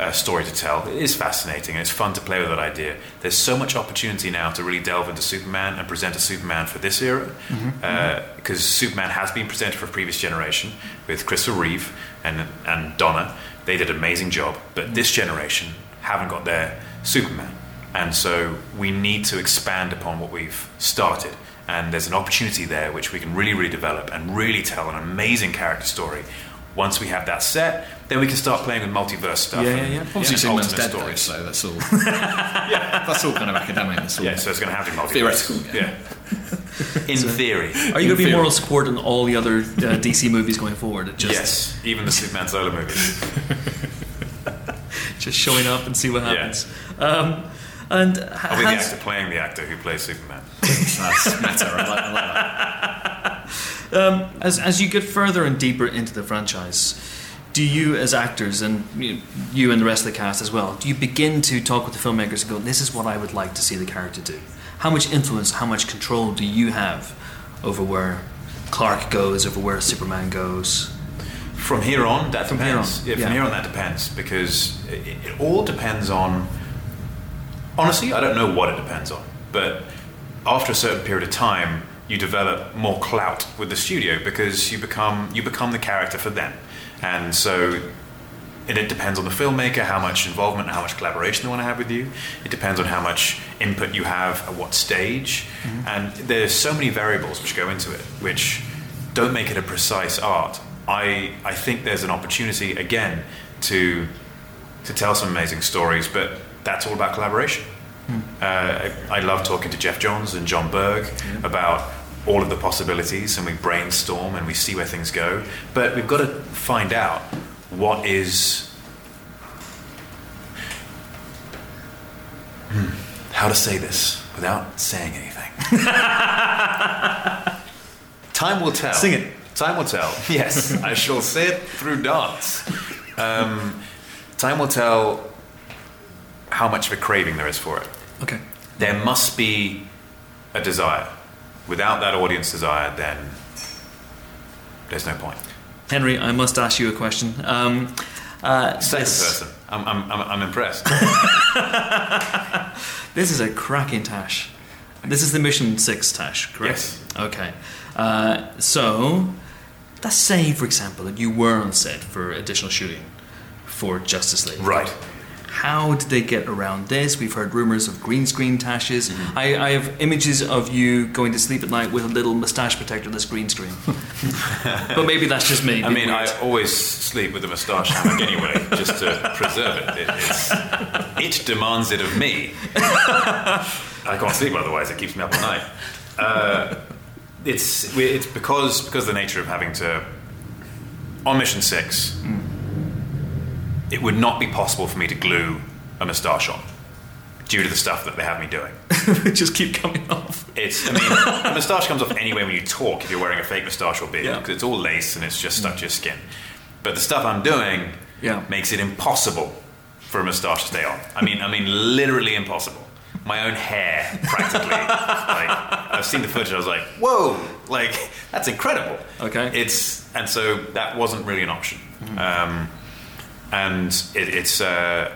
uh, story to tell. It is fascinating and it's fun to play with that idea. There's so much opportunity now to really delve into Superman and present a Superman for this era mm-hmm, uh, mm-hmm. because Superman has been presented for a previous generation with Christopher Reeve and and Donner. They did an amazing job, but this mm-hmm. generation haven't got their Superman, and so we need to expand upon what we've started. And there's an opportunity there which we can really, really develop and really tell an amazing character story. Once we have that set, then we can start playing with multiverse stuff. Yeah, yeah, yeah. Obviously, and Superman's dead, stories. so that's all. yeah, that's all kind of academic. That's all. Yeah, so it's going to have to be multiverse. Theoretical, Yeah. In theory. Are you going to be In moral support in all the other uh, DC movies going forward? Just, Yes, even the Superman solo movies. just showing up and see what Yeah. happens. Um, and I'll be the has- actor playing the actor who plays Superman. That's meta. I like, I like that. Um, as as you get further and deeper into the franchise, do you, as actors, and you and the rest of the cast as well, do you begin to talk with the filmmakers and go, "This is what I would like to see the character do"? How much influence, how much control do you have over where Clark goes, over where Superman goes? From here on, that From here depends. on, yeah, from yeah. here on, that depends because it, it all depends on. Honestly, I don't know what it depends on, but after a certain period of time, you develop more clout with the studio because you become you become the character for them, and so and it depends on the filmmaker how much involvement and how much collaboration they want to have with you. It depends on how much input you have at what stage. Mm-hmm. And there's so many variables which go into it which don't make it a precise art. I i think there's an opportunity again to to tell some amazing stories but that's all about collaboration. Mm. Uh, I, I love talking to Geoff Johns and Jon Berg mm. about all of the possibilities, and we brainstorm and we see where things go. But we've got to find out what is. Hmm, how to say this without saying anything. Time will tell. Sing it. Time will tell. Yes, I shall say it through dance. Um, time will tell how much of a craving there is for it. Okay. There must be a desire. Without that audience desire, then there's no point. Henry, I must ask you a question. Um, uh, Second this, person. I'm, I'm, I'm, I'm impressed. this is a cracking tash. This is the Mission 6 tash, correct? Yes. Okay. Uh, so, let's say, for example, that you were on set for additional shooting for Justice League. right. How did they get around this? We've heard rumors of green screen tashes. Mm-hmm. I, I have images of you going to sleep at night with a little moustache protector that's green screen. but maybe that's just me. I mean, I always sleep with a moustache hammock anyway, just to preserve it. it it demands it of me. I can't sleep otherwise; it keeps me up all night. Uh, it's it's because because of the nature of having to on mission six. It would not be possible for me to glue a moustache on due to the stuff that they have me doing. just keep coming off. It's, I mean, the moustache comes off anyway when you talk if you're wearing a fake moustache or beard Yeah. because it's all lace and it's just stuck to your skin. But the stuff I'm doing Yeah. makes it impossible for a moustache to stay on. I mean, I mean, literally impossible. My own hair, practically. like, I've seen the footage. I was like, "Whoa! Like, that's incredible." Okay. It's and so that wasn't really an option. Um, and it, it's uh,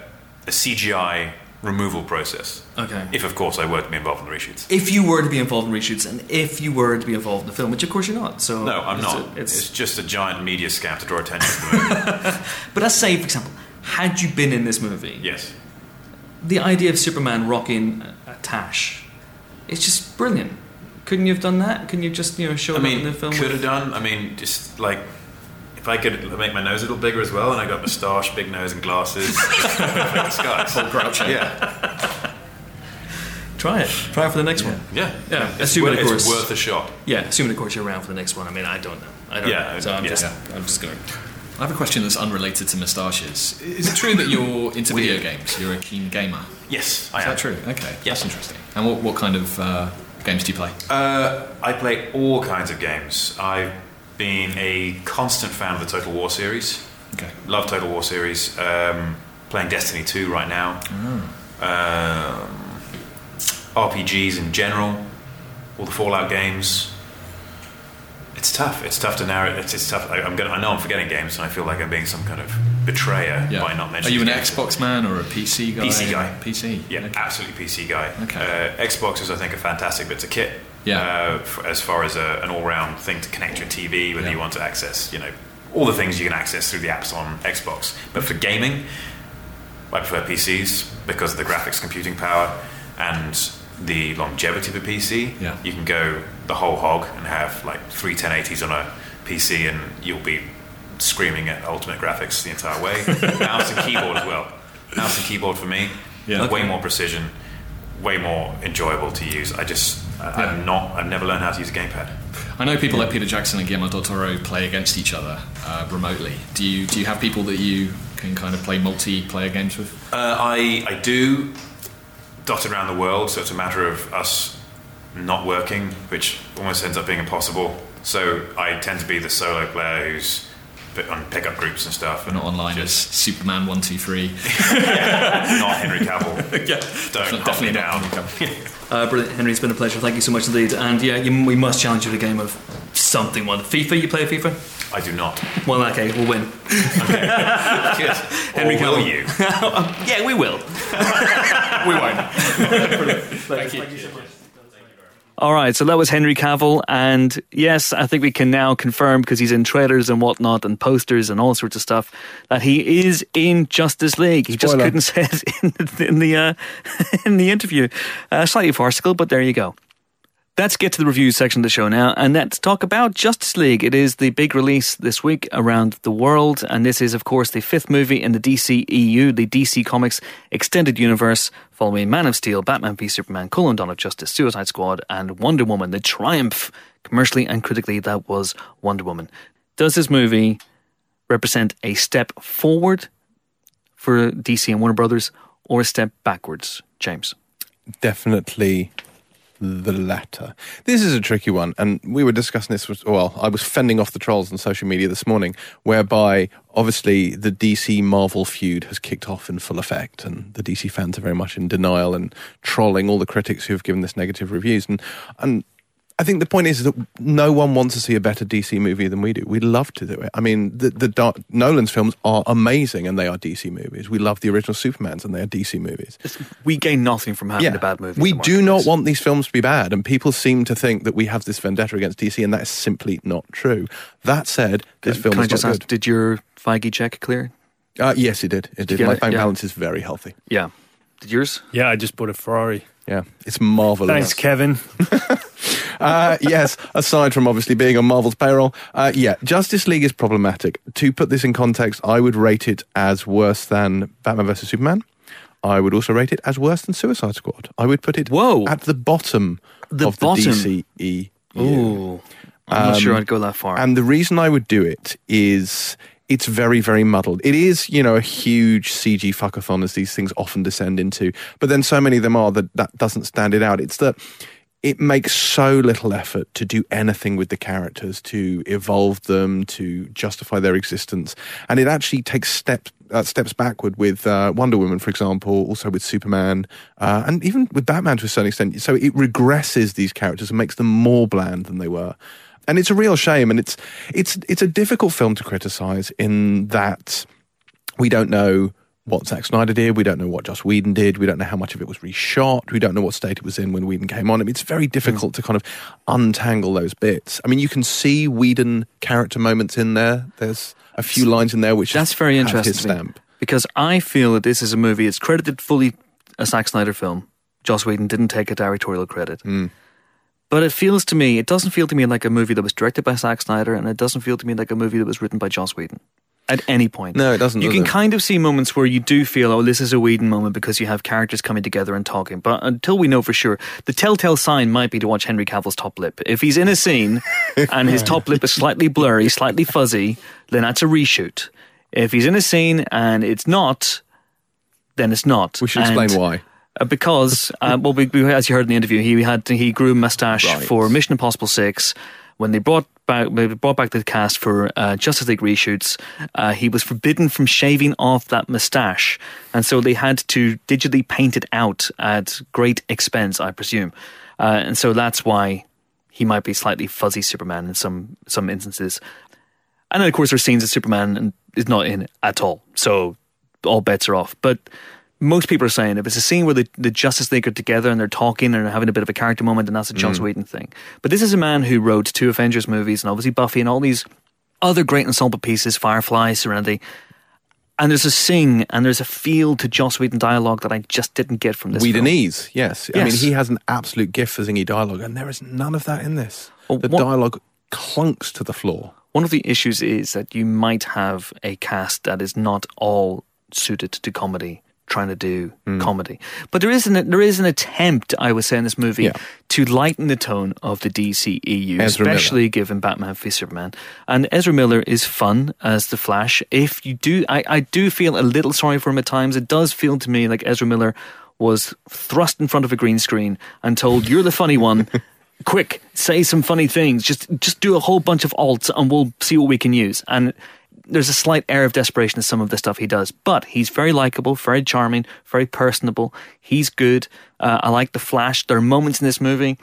a CGI removal process. Okay. If, of course, I were to be involved in the reshoots. if you were to be involved in reshoots and if you were to be involved in the film, which of course you're not. So No, I'm it's not. a- it's, it's, just a giant media scam to draw attention to the movie. but let's say, for example, had you been in this movie, yes. the idea of Superman rocking a, a tash, it's just brilliant. Couldn't you have done that? Couldn't you just you know show I mean, up in the film? could have done. I mean, just like if I could make my nose a little bigger as well, and I got moustache, big nose, and glasses, it's perfect disguise. Paul Groucho. Yeah, Try it. Try it for the next one. yeah, Yeah, It's, assuming, worth, of course- it's worth a shot. Yeah, assuming of course you're around for the next one. I mean, I don't know. I don't Yeah, know. So I'm yeah. just, Yeah. I'm just gonna. I have a question that's unrelated to moustaches. Is it true that you're into video games? You're a keen gamer. Yes, I Is am. that true? Okay, Yeah. that's interesting. And what, what kind of uh, games do you play? Uh, I play all kinds of games. I've been a constant fan of the Total War series. Okay. Love Total War series. Um, playing Destiny 2 right now. Um, RPGs in general. All the Fallout games. It's tough. It's tough to narrate. It's, it's tough. I, I'm gonna, I know I'm forgetting games, and I feel like I'm being some kind of betrayer Yeah. by not mentioning. Are you an it. Xbox man or a PC guy? PC guy. PC. Yeah, Okay. absolutely PC guy. Okay. Uh, Xboxes, I think, are fantastic bits of kit. Yeah. Uh, f- as far as a, an all-round thing to connect your TV, whether Yeah. you want to access, you know, all the things you can access through the apps on Xbox. But for gaming, I prefer PCs because of the graphics computing power and the longevity of a PC. Yeah. You can go the whole hog and have like three 1080s on a PC, and you'll be screaming at ultimate graphics the entire way. Mouse and keyboard as well. Mouse and keyboard for me, Yeah. way Okay. more precision, way more enjoyable to use. I just, I, Yeah. I'm not, I've never learned how to use a gamepad. I know people like Peter Jackson and Guillermo del Toro play against each other uh, remotely. Do you do you have people that you can kind of play multiplayer games with? Uh, I, I do dotted around the world, so it's a matter of us not working, which almost ends up being impossible. So I tend to be the solo player who's on pickup groups and stuff, and Not online as Superman one two three. not Henry Cavill. yeah, Don't definitely down. Okay. Uh, brilliant, Henry. It's been a pleasure. Thank you so much indeed. And yeah, you, we must challenge you to a game of something. One FIFA? You play FIFA? I do not. Well, okay, we'll win. Good. Henry or will Cavill. you? yeah, we will. we won't. Thank you. All right, so that was Henry Cavill, and yes, I think we can now confirm because he's in trailers and whatnot, and posters and all sorts of stuff, that he is in Justice League. He just couldn't say it in the in the, uh, in the interview. Uh, slightly farcical, but there you go. Let's get to the review section of the show now, and let's talk about Justice League. It is the big release this week around the world, and this is, of course, the fifth movie in the DC EU, the DC Comics extended universe, following Man of Steel, Batman v Superman, Colon Dawn of Justice, Suicide Squad, and Wonder Woman. The triumph, commercially and critically, that was Wonder Woman. Does this movie represent a step forward for DC and Warner Brothers, or a step backwards, James? definitely the latter. This is a tricky one, and we were discussing this. Was, well, I was fending off the trolls on social media this morning, whereby obviously the DC Marvel feud has kicked off in full effect, and the DC fans are very much in denial and trolling all the critics who have given this negative reviews. And and I think the point is that no one wants to see a better DC movie than we do. We love to do it. I mean, the, the Dark, Nolan's films are amazing, and they are DC movies. We love the original Supermans, and they are DC movies. We gain nothing from having a bad movie. We do not want these films to be bad, and people seem to think that we have this vendetta against DC, and that is simply not true. That said, this film Can I is just not ask, good. did your Feige check clear? Uh, yes, it did. It did. get My it? bank Yeah. balance is very healthy. Yeah. Did yours? Yeah, I just bought a Ferrari. Yeah, it's marvelous. Thanks, Kevin. uh, yes, aside from obviously being on Marvel's payroll, uh, yeah, Justice League is problematic. To put this in context, I would rate it as worse than Batman vs Superman. I would also rate it as worse than Suicide Squad. I would put it Whoa. at the bottom The of bottom? the DCE. Ooh. I'm not sure I'd go that far. And the reason I would do it is it's very, very muddled. It is, you know, a huge CG fuckathon as these things often descend into. But then so many of them are that that doesn't stand it out. It's that it makes so little effort to do anything with the characters, to evolve them, to justify their existence. And it actually takes steps. Uh, steps backward with uh, Wonder Woman, for example, also with Superman, uh, and even with Batman to a certain extent. So it regresses these characters and makes them more bland than they were and it's a real shame and it's it's it's a difficult film to criticize in that we don't know what Zack Snyder did, we don't know what Joss Whedon did, we don't know how much of it was reshot, we don't know what state it was in when Whedon came on. I mean, it's very difficult to kind of untangle those bits. I mean, you can see Whedon character moments in there. There's a few lines in there which That's very interesting His stamp. because I feel that this is a movie. It's credited fully a Zack Snyder film. Joss Whedon didn't take a directorial credit. Hmm. But it feels to me, it doesn't feel to me like a movie that was directed by Zack Snyder, and it doesn't feel to me like a movie that was written by Joss Whedon at any point. No, it doesn't, You does can it? kind of see moments where you do feel, oh, this is a Whedon moment because you have characters coming together and talking. But until we know for sure, the telltale sign might be to watch Henry Cavill's top lip. If he's in a scene and his top lip is slightly blurry, slightly fuzzy, then that's a reshoot. If he's in a scene and it's not, then it's not. We should explain why. uh, because, uh, well, we, we, as you heard in the interview, he had he grew a mustache Right. for Mission Impossible Six. When they brought back they brought back the cast for uh, Justice League reshoots, uh, he was forbidden from shaving off that mustache, and so they had to digitally paint it out at great expense, I presume, uh, and so that's why he might be slightly fuzzy Superman in some some instances. And then, of course, there's scenes of Superman is not in at all. So all bets are off. But most people are saying if it's a scene where the, the Justice League are together and they're talking and they're having a bit of a character moment, then that's a Joss mm. Whedon thing. But this is a man who wrote two Avengers movies and obviously Buffy and all these other great ensemble pieces, Firefly, Serenity. And there's a sing and there's a feel to Joss Whedon dialogue that I just didn't get from this. Whedonese, yes. I mean, he has an absolute gift for zingy dialogue, and there is none of that in this. Well, the what- dialogue clunks to the floor. One of the issues is that you might have a cast that is not all suited to comedy, trying to do Hmm. comedy. But there is an there is an attempt, I would say, in this movie Yeah. to lighten the tone of the DCEU, Ezra Miller. especially given Batman v Superman. And Ezra Miller is fun as the Flash. If you do, I, I do feel a little sorry for him at times. It does feel to me like Ezra Miller was thrust in front of a green screen and told, "You're the funny one." quick, say some funny things. Just just do a whole bunch of alts, and we'll see what we can use. And there's a slight air of desperation in some of the stuff he does, but he's very likable, very charming, very personable. He's good. Uh, I like the Flash. There are moments in this movie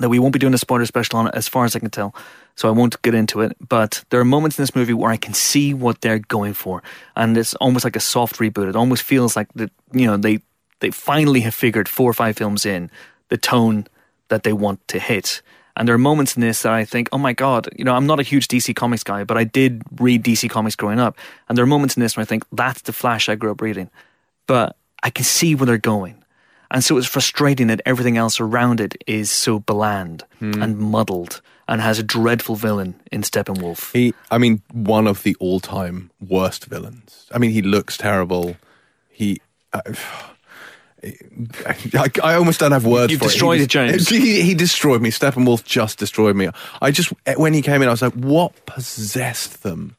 that we won't be doing a spoiler special on as far as I can tell. So I won't get into it. But there are moments in this movie where I can see what they're going for, and it's almost like a soft reboot. It almost feels like that you know they they finally have figured four or five films in the tone that they want to hit. And there are moments in this that I think, oh my god, you know, I'm not a huge DC Comics guy, but I did read DC Comics growing up, and there are moments in this where I think that's the Flash I grew up reading. But I can see where they're going. And so it's frustrating that everything else around it is so bland hmm. and muddled and has a dreadful villain in Steppenwolf. He, I mean, one of the all-time worst villains. I mean, he looks terrible. He, I, I, I almost don't have words You've for destroyed it. it, James. He, he destroyed me. Steppenwolf just destroyed me. I just, when he came in, I was like, what possessed them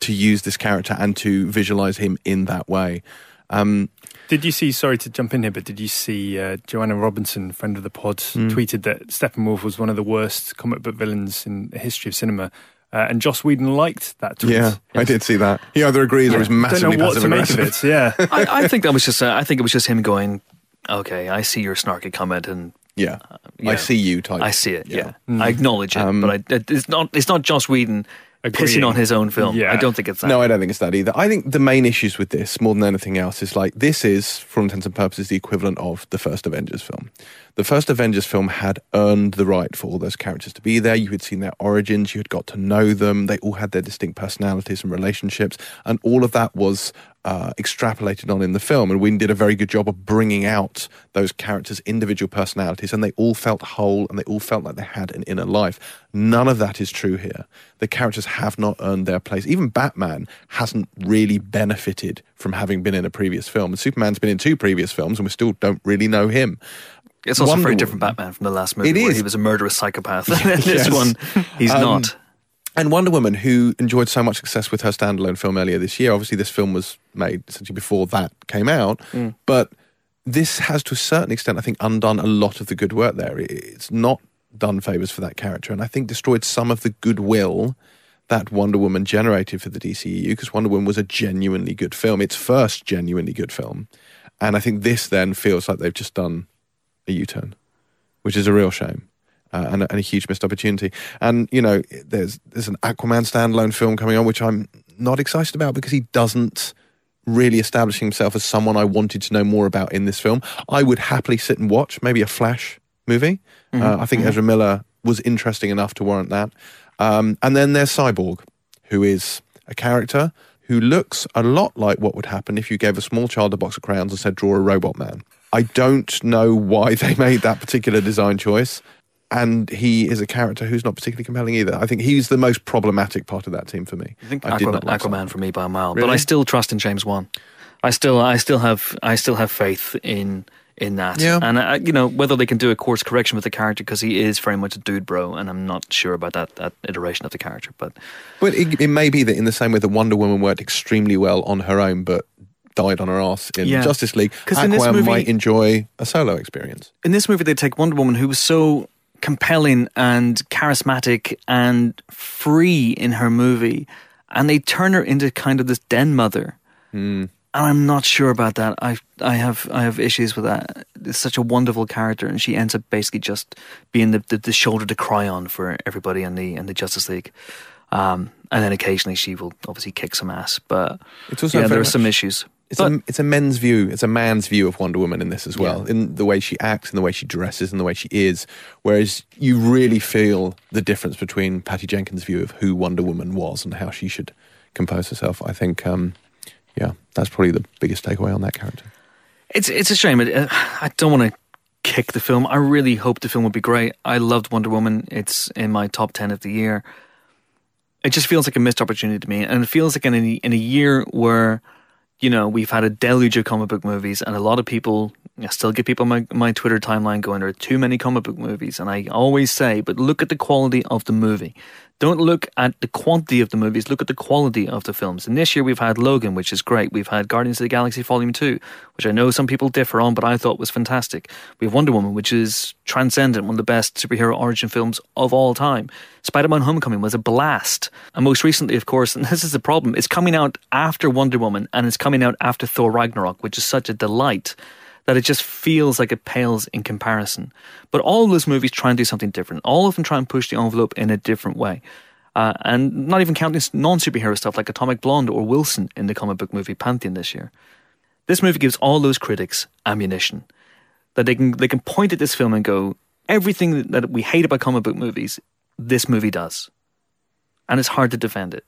to use this character and to visualize him in that way? Um, Did you see? Sorry to jump in here, but did you see uh, Joanna Robinson, friend of the pod, Hmm. tweeted that Steppenwolf was one of the worst comic book villains in the history of cinema, uh, and Joss Whedon liked that tweet. yeah, I did see that. He either agrees or is Don't massively know what passive to make aggressive. of it. Yeah, I, I think that was just. Uh, I think it was just him going, "Okay, I see your snarky comment, and Yeah. yeah. I see you type. I see it. Yeah, Yeah. I acknowledge it, Um, but I, it's not. It's not Joss Whedon Agreeing. pissing on his own film. Yeah. I don't think it's that. No, I don't think it's that either. I think the main issues with this, more than anything else, is like this is, for all intents and purposes, the equivalent of the first Avengers film. The first Avengers film had earned the right for all those characters to be there. You had seen their origins, you had got to know them. They all had their distinct personalities and relationships, and all of that was uh, extrapolated on in the film. And Whedon did a very good job of bringing out those characters' individual personalities, and they all felt whole and they all felt like they had an inner life. None of that is true here. The characters have not earned their place. Even Batman hasn't really benefited from having been in a previous film. And Superman's been in two previous films, and we still don't really know him. It's also Wonder a very different. Batman from the last movie, It where is. he was a murderous psychopath. This Yes. one, he's Um, not. And Wonder Woman, who enjoyed so much success with her standalone film earlier this year, obviously this film was made essentially before that came out, mm. but this has to a certain extent, I think, undone a lot of the good work there. It's not done favors for that character, and I think destroyed some of the goodwill that Wonder Woman generated for the DCEU because Wonder Woman was a genuinely good film, its first genuinely good film, and I think this then feels like they've just done a U-turn, which is a real shame uh, and, a, and a huge missed opportunity. And you know, there's there's an Aquaman standalone film coming on, which I'm not excited about because he doesn't really establish himself as someone I wanted to know more about in this film. I would happily sit and watch maybe a Flash movie. Uh, I think Ezra Miller was interesting enough to warrant that. Um, and then there's Cyborg, who is a character who looks a lot like what would happen if you gave a small child a box of crayons and said, draw a robot man. I don't know why they made that particular design choice. And he is a character who's not particularly compelling either. I think he's the most problematic part of that team for me. I think did Aqua- not like Aquaman for me by a mile, but I still trust in James Wan. I still, I still have, I still have faith in in that. Yeah. And uh, you know whether they can do a course correction with the character because he is very much a dude bro, and I'm not sure about that that iteration of the character. But But it, it may be that in the same way that Wonder Woman worked extremely well on her own, but died on her ass in Yeah. Justice League, 'Cause in this Aquaman movie- might enjoy a solo experience. in this movie, they take Wonder Woman, who was so compelling and charismatic and free in her movie, and they turn her into kind of this den mother. Hmm. And I'm not sure about that. I I have I have issues with that. It's such a wonderful character, and she ends up basically just being the, the, the shoulder to cry on for everybody in the in the Justice League. Um, and then occasionally she will obviously kick some ass. But It's also yeah, there are some issues. It's But- a it's a men's view. It's a man's view of Wonder Woman in this as well, Yeah. in the way she acts, and the way she dresses, and the way she is. Whereas you really feel the difference between Patty Jenkins' view of who Wonder Woman was and how she should compose herself. I think, um, yeah, that's probably the biggest takeaway on that character. It's it's a shame. Uh, I don't want to kick the film. I really hope the film would be great. I loved Wonder Woman. It's in my top ten of the year. It just feels like a missed opportunity to me, and it feels like in a, in a year where you know we've had a deluge of comic book movies, and a lot of people I still get people on my my Twitter timeline going, "There are too many comic book movies," and I always say, but look at the quality of the movie. Don't look at the quantity of the movies, look at the quality of the films. And this year we've had Logan, which is great. We've had Guardians of the Galaxy Volume 2, which I know some people differ on, but I thought was fantastic. We have Wonder Woman, which is transcendent, one of the best superhero origin films of all time. Spider Man Homecoming was a blast. And most recently, of course, and this is the problem, it's coming out after Wonder Woman and it's coming out after Thor Ragnarok, which is such a delight that it just feels like it pales in comparison. But all of those movies try and do something different. All of them try and push the envelope in a different way. Uh, and not even counting non superhero stuff like Atomic Blonde or Wilson in the comic book movie Pantheon this year. This movie gives all those critics ammunition that they can they can point at this film and go, everything that we hate about comic book movies, this movie does, and it's hard to defend it.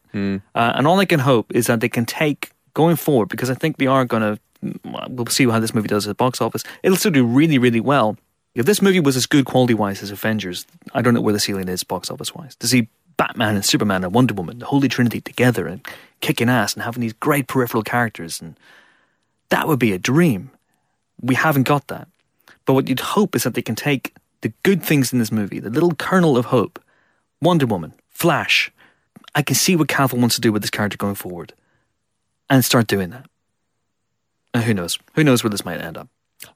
Uh, and all I can hope is that they can take going forward because I think they are going to. We'll see how this movie does at the box office. It'll still do really, really well. If this movie was as good quality wise as Avengers, I don't know where the ceiling is box office wise. To see Batman and Superman and Wonder Woman, the Holy Trinity together and kicking ass and having these great peripheral characters, and that would be a dream. We haven't got that. But what you'd hope is that they can take the good things in this movie, the little kernel of hope, Wonder Woman, Flash. I can see what Cavill wants to do with this character going forward, and start doing that. And who knows? Who knows where this might end up?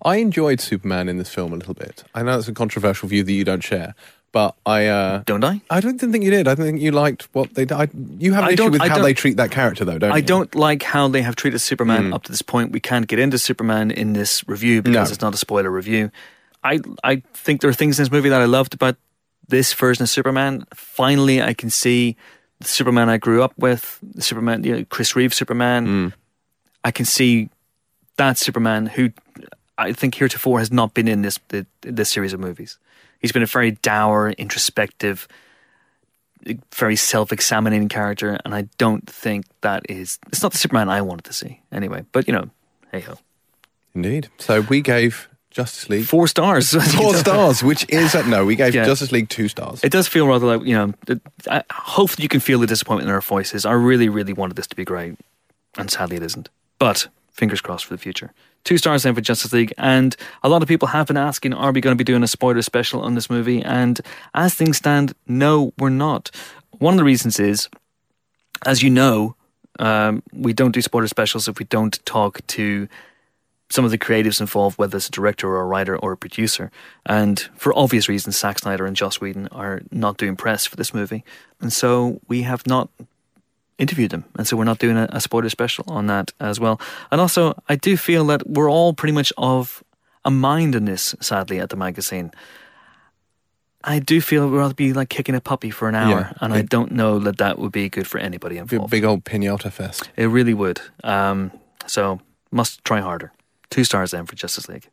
I enjoyed Superman in this film a little bit. I know it's a controversial view that you don't share, but I uh, Don't I? I don't think you did. I think you liked what they did. I, you have an I issue with I how they treat that character, though, don't I you? don't like how they have treated Superman hmm. up to this point. We can't get into Superman in this review because No. it's not a spoiler review. I I think there are things in this movie that I loved about this version of Superman. Finally, I can see the Superman I grew up with, the Superman, you know, Chris Reeve Superman. Hmm. I can see that Superman who I think heretofore has not been in this this series of movies. He's been a very dour, introspective, very self-examining character, and I don't think that is. It's not the Superman I wanted to see anyway. But you know, hey ho, Indeed. So we gave Justice League four stars. four stars, which is no, we gave Yeah. Justice League two stars. It does feel rather like you know. It, I, hopefully, you can feel the disappointment in our voices. I really, really wanted this to be great, and sadly, it isn't. But fingers crossed for the future. Two stars then for Justice League, and a lot of people have been asking, are we going to be doing a spoiler special on this movie? And as things stand, no, we're not. One of the reasons is, as you know, um, we don't do spoiler specials if we don't talk to some of the creatives involved, whether it's a director or a writer or a producer. And for obvious reasons, Zack Snyder and Joss Whedon are not doing press for this movie. And so we have not interviewed them. And so we're not doing a, a spoiler special on that as well. And also, I do feel that we're all pretty much of a mind in this, sadly, at the magazine. I do feel we'd rather be like kicking a puppy for an hour, Yeah, and I don't know that that would be good for anybody involved. big old pinata fest. It really would. Um, so must try harder. Two stars then for Justice League.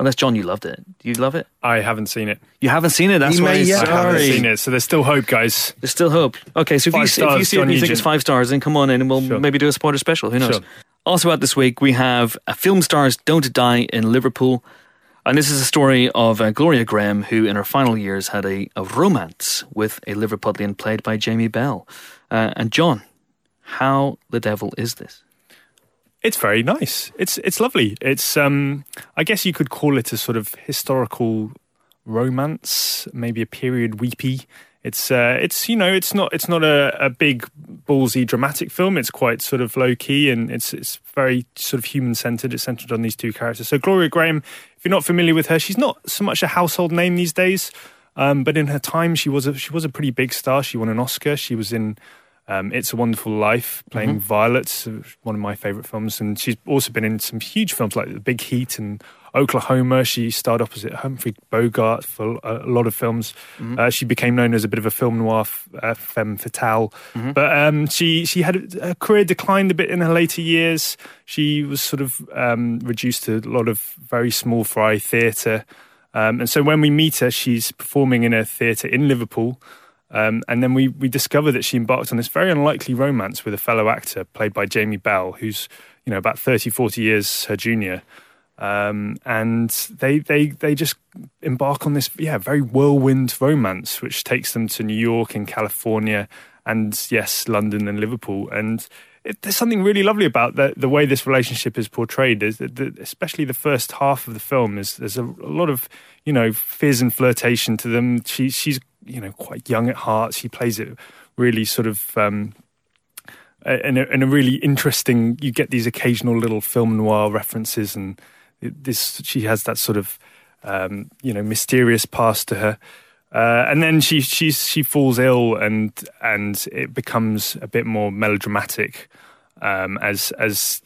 Unless John, you loved it. Do you love it? I haven't seen it. You haven't seen it. That's He why. may yet I haven't seen it, so there's still hope, guys. There's still hope. Okay, so if you, Five see, if you stars, see it and John you think it's five stars, then come on in and we'll Sure. maybe do a spoiler special. Who knows? Sure. Also out this week, we have a Film Stars Don't Die in Liverpool. And this is a story of uh, Gloria Grahame, who in her final years had a, a romance with a Liverpudlian played by Jamie Bell. Uh, and John, how the devil is this? It's very nice. It's it's lovely. It's um I guess you could call it a sort of historical romance, maybe a period weepy. It's uh it's you know it's not it's not a, a big ballsy dramatic film. It's quite sort of low key and it's it's very sort of human centered. It's centered on these two characters. So Gloria Grahame, if you're not familiar with her, she's not so much a household name these days. Um, but in her time, she was a she was a pretty big star. She won an Oscar. She was in um, It's a Wonderful Life, playing Violet, uh, one of my favourite films. And she's also been in some huge films like The Big Heat and Oklahoma. She starred opposite Humphrey Bogart for a lot of films. Mm-hmm. Uh, she became known as a bit of a film noir f- uh, femme fatale. Mm-hmm. But um, she she had her career declined a bit in her later years. She was sort of um, reduced to a lot of very small fry theatre. Um, and so when we meet her, she's performing in a theatre in Liverpool. Um, and then we, we discover that she embarked on this very unlikely romance with a fellow actor played by Jamie Bell, who's you know about 30, 40 years her junior. Um, and they, they, they just embark on this yeah very whirlwind romance, which takes them to New York and California, and yes, London and Liverpool. And it, there's something really lovely about the, the way this relationship is portrayed. Is that the, especially the first half of the film is there's a, a lot of you know fizz and flirtation to them. She, she's you know quite young at heart. She plays it really sort of um, in, a, in a really interesting. You get these occasional little film noir references, and this she has that sort of um, you know mysterious past to her. Uh, and then she she she falls ill, and and it becomes a bit more melodramatic um, as as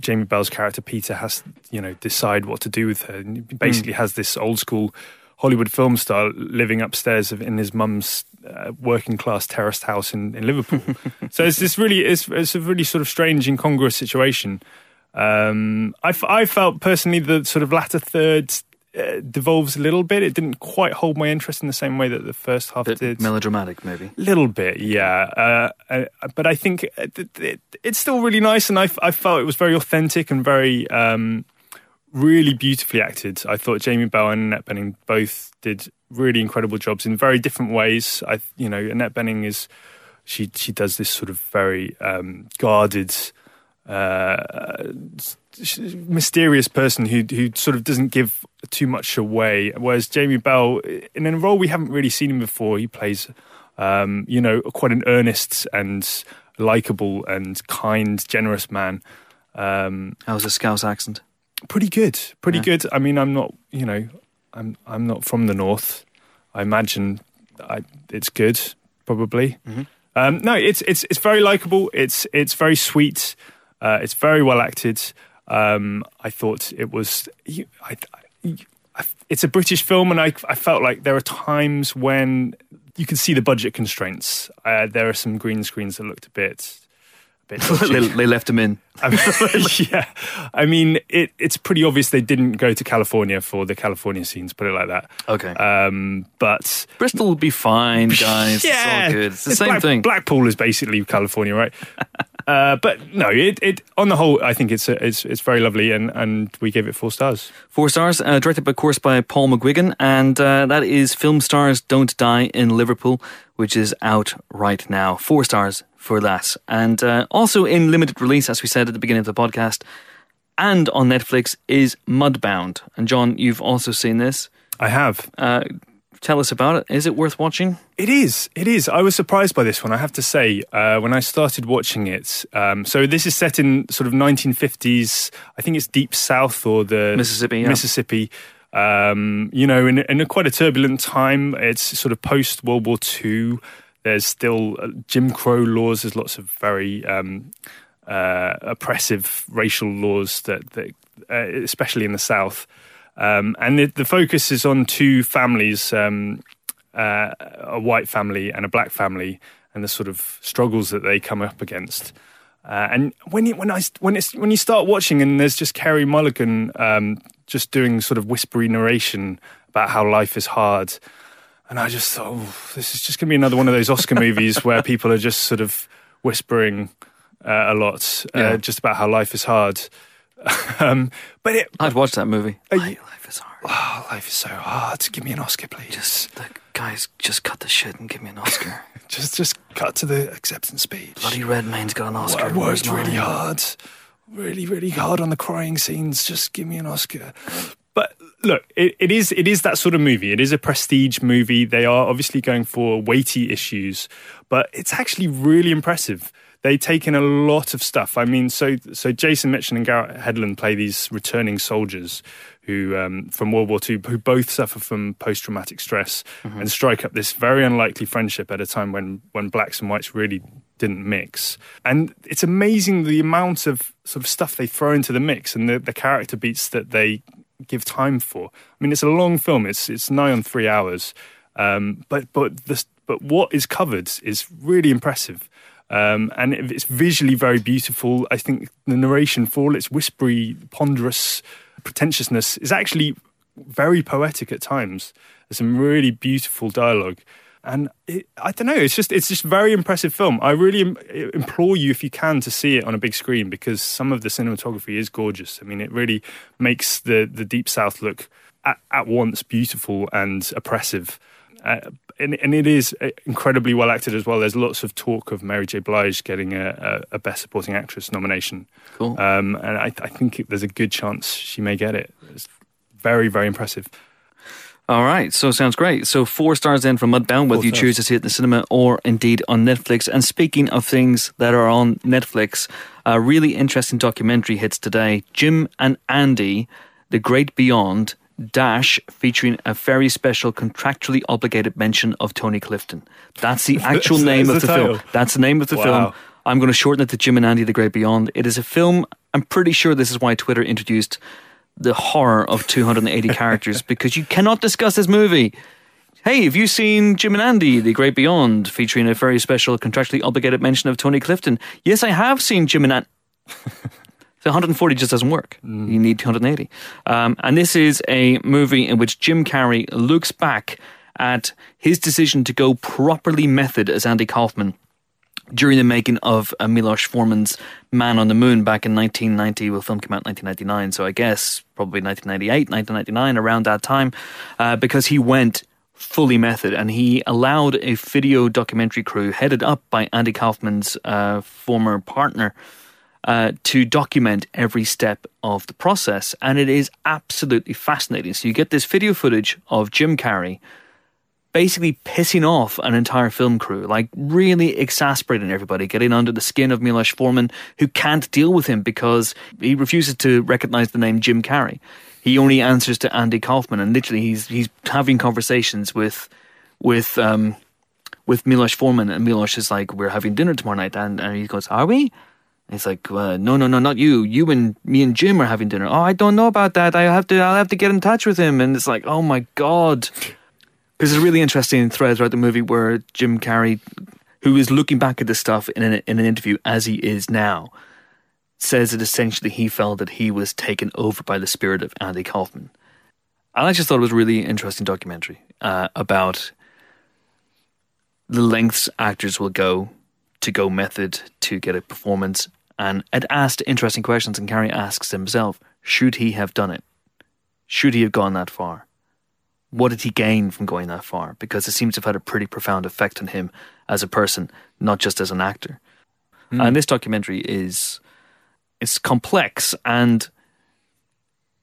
Jamie Bell's character Peter has you know decide what to do with her. And basically mm. has this old school Hollywood film star living upstairs in his mum's uh, working class terraced house in, in Liverpool. so it's this really it's, it's a really sort of strange incongruous situation. Um, I, I felt personally the sort of latter third uh, devolves a little bit. It didn't quite hold my interest in the same way that the first half bit did. Melodramatic, maybe. A little bit, yeah. Uh, uh, but I think it, it, it's still really nice, and I, I, felt it was very authentic and very. Um, really beautifully acted. I thought Jamie Bell and Annette Bening both did really incredible jobs in very different ways. I, you know, Annette Bening is she she does this sort of very um, guarded, uh, mysterious person who who sort of doesn't give too much away. Whereas Jamie Bell, in a role we haven't really seen him before, he plays, um, you know, quite an earnest and likable and kind, generous man. Um, How's the Scouse accent? Pretty good, pretty yeah. good. I mean, I'm not, you know, I'm I'm not from the north. I imagine I, it's good, probably. Mm-hmm. Um, no, it's it's it's very likable. It's it's very sweet. Uh, it's very well acted. Um, I thought it was. I, I, it's a British film, and I I felt like there are times when you can see the budget constraints. Uh, there are some green screens that looked a bit A bit they, they, left them in. I mean, yeah, I mean, it, it's pretty obvious they didn't go to California for the California scenes. Put it like that. Okay. Um, but Bristol will be fine, guys. yeah, it's all good. It's the it's same Black, thing. Blackpool is basically California, right? uh, but no, it, it on the whole, I think it's it's it's very lovely, and and we gave it four stars. Four stars, uh, directed, of course, by Paul McGuigan, and uh, that is Film Stars Don't Die in Liverpool, which is out right now. Four stars for that. And uh, also in limited release, as we said at the beginning of the podcast, and on Netflix is Mudbound. And John, you've also seen this. I have. Uh, tell us about it. Is it worth watching? It is. It is. I was surprised by this one. I have to say, uh, when I started watching it. Um, so this is set in sort of 1950s. I think it's deep south or the Mississippi. Yeah. Mississippi. Um, you know, in, in a quite a turbulent time. It's sort of post World War II. There's still uh, Jim Crow laws. There's lots of very um, uh, oppressive racial laws that, that uh, especially in the South. Um, and the, the, focus is on two families, um, uh, a white family and a black family, and the sort of struggles that they come up against. Uh, and when you, when I when it's when you start watching and there's just Carey Mulligan um, just doing sort of whispery narration about how life is hard, and I just thought, oh, this is just going to be another one of those Oscar movies where people are just sort of whispering a lot, uh, yeah. just about how life is hard. um, but it, I'd watch that movie. You, life is hard. Oh, life is so hard. Give me an Oscar, please. Just the guys, just cut the shit and give me an Oscar. just, just cut to the acceptance speech. Bloody Redmayne's got an Oscar. I worked really hard, really, really hard on the crying scenes. Just give me an Oscar. But look, it, it is it is that sort of movie. It is a prestige movie. They are obviously going for weighty issues, but it's actually really impressive. They take in a lot of stuff. I mean, so so Jason Mitchell and Garrett Hedlund play these returning soldiers who um, from World War II, who both suffer from post traumatic stress mm-hmm. and strike up this very unlikely friendship at a time when when blacks and whites really didn't mix. And it's amazing the amount of sort of stuff they throw into the mix and the, the character beats that they give time for. I mean, it's a long film. It's it's nigh on three hours, um, but but this but what is covered is really impressive. Um, and it's visually very beautiful. I think the narration, for all its whispery, ponderous pretentiousness, is actually very poetic at times. There's some really beautiful dialogue and it, I don't know. It's just it's just very impressive film. I really Im- implore you, if you can, to see it on a big screen because some of the cinematography is gorgeous. I mean, it really makes the the deep south look at, at once beautiful and oppressive. Uh, and, and, it is uh, incredibly well acted as well. There's lots of talk of Mary J. Blige getting a, a, a Best Supporting Actress nomination. Cool. Um, and I, I think there's a good chance she may get it. It's very, very impressive. All right, so sounds great. So four stars then from Mudbound, whether you choose to see it in the cinema or indeed on Netflix. And speaking of things that are on Netflix, a really interesting documentary hits today. Jim and Andy, The Great Beyond, Dash, featuring a very special contractually obligated mention of Tony Clifton. That's the actual name of the, the film. That's the name of the wow. film. I'm going to shorten it to Jim and Andy, The Great Beyond. It is a film. I'm pretty sure this is why Twitter introduced the horror of 280 characters because you cannot discuss this movie. Hey, have you seen Jim and Andy, The Great Beyond, featuring a very special contractually obligated mention of Tony Clifton? Yes, I have seen Jim and Andy. So 140 just doesn't work. Mm. You need 280. Um, and this is a movie in which Jim Carrey looks back at his decision to go properly method as Andy Kaufman during the making of uh, Milos Forman's Man on the Moon back in 1990. Well, the film came out in 1999, so I guess probably 1998, 1999, around that time, uh, because he went fully method and he allowed a video documentary crew headed up by Andy Kaufman's uh, former partner. Uh, to document every step of the process, and it is absolutely fascinating. So you get this video footage of Jim Carrey basically pissing off an entire film crew, like really exasperating everybody, getting under the skin of Milos Forman, who can't deal with him because he refuses to recognize the name Jim Carrey. He only answers to Andy Kaufman, and literally he's he's having conversations with with um, with Milos Forman, and Milos is like, "We're having dinner tomorrow night," and, and he goes, "Are we?" He's like, uh, "No, no, no, not you. You and me and Jim are having dinner." Oh, I don't know about that. I have to. I'll have to get in touch with him. And it's like, oh my god. Because there's a really interesting thread throughout the movie where Jim Carrey, who is looking back at this stuff in an, in an interview as he is now, says that essentially he felt that he was taken over by the spirit of Andy Kaufman. And I just thought it was a really interesting documentary uh, about the lengths actors will go to go method to get a performance. And it asked interesting questions, and Carrey asks himself, should he have done it? Should he have gone that far? what did he gain from going that far? Because it seems to have had a pretty profound effect on him as a person, not just as an actor. Mm. And this documentary is it's complex, and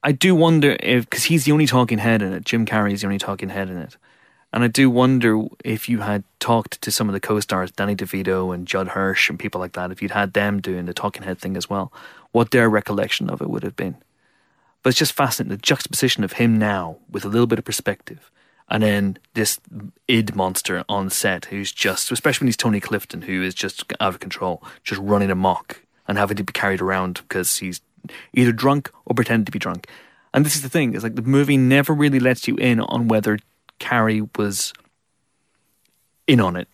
I do wonder if because he's the only talking head in it. Jim Carrey is the only talking head in it, and I do wonder if you had talked to some of the co-stars, Danny DeVito and Judd Hirsch and people like that, if you'd had them doing the talking head thing as well, what their recollection of it would have been. But it's just fascinating the juxtaposition of him now with a little bit of perspective. And then this id monster on set who's just, especially when he's Tony Clifton, who is just out of control, just running amok and having to be carried around because he's either drunk or pretending to be drunk. And this is the thing, is like the movie never really lets you in on whether Carrey was in on it.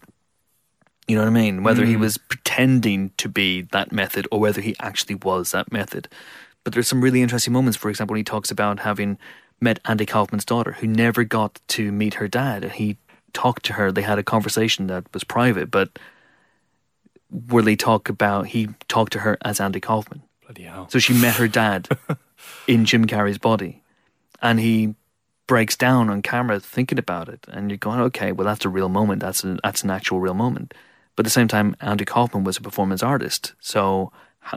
You know what I mean? Whether mm. he was pretending to be that method or whether he actually was that method. But there's some really interesting moments. For example, when he talks about having met Andy Kaufman's daughter, who never got to meet her dad. He talked to her. They had a conversation that was private, but where they talk about he talked to her as Andy Kaufman. Bloody hell! So she met her dad in Jim Carrey's body, and he breaks down on camera thinking about it, and you're going, okay, well that's a real moment. That's an that's an actual real moment. But at the same time, Andy Kaufman was a performance artist, so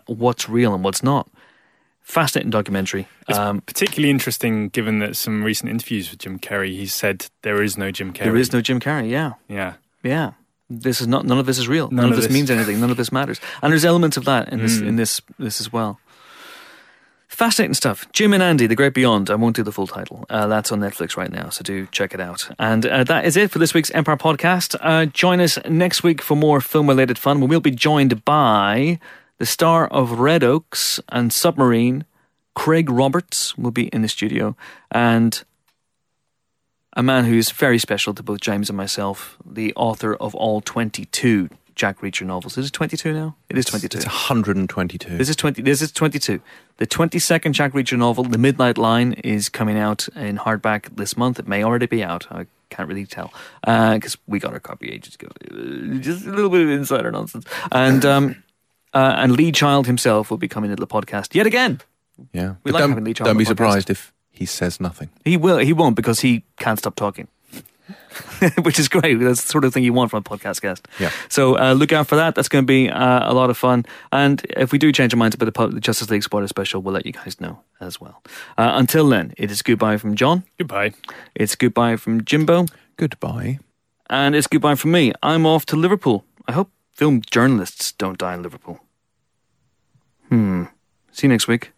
what's real and what's not? Fascinating documentary. It's um, particularly interesting given that some recent interviews with Jim Carrey, he said there is no Jim Carrey. There is no Jim Carrey, yeah. Yeah. Yeah. This is not none of this is real. None, none of, this, this, means anything. None of this matters. And there's elements of that in this mm. in this this as well. Fascinating stuff. Jim and Andy, The Great Beyond. I won't do the full title. Uh, that's on Netflix right now, so do check it out. And uh, that is it for this week's Empire podcast. Uh, join us next week for more film related fun. We'll be joined by the star of Red Oaks and Submarine, Craig Roberts will be in the studio, and a man who is very special to both James and myself, the author of all 22 Jack Reacher novels. Is it 22 now? It is 22. It's 122. This is 20. This is 22. The 22nd Jack Reacher novel, The Midnight Line, is coming out in hardback this month. It may already be out. I can't really tell because uh, we got our copy ages ago. Just a little bit of insider nonsense. And um, uh, and Lee Child himself will be coming into the podcast yet again. Yeah, we but like don't, having Lee Child don't be podcast. surprised if he says nothing. He will. He won't because he can't stop talking. Which is great. That's the sort of thing you want from a podcast guest. Yeah. So uh, look out for that. That's going to be uh, a lot of fun. And if we do change our minds about the Pu- Justice League spoiler special, we'll let you guys know as well. Uh, until then, it is goodbye from John. Goodbye. It's goodbye from Jimbo. Goodbye. And it's goodbye from me. I'm off to Liverpool. I hope film journalists don't die in Liverpool. Hmm. See you next week.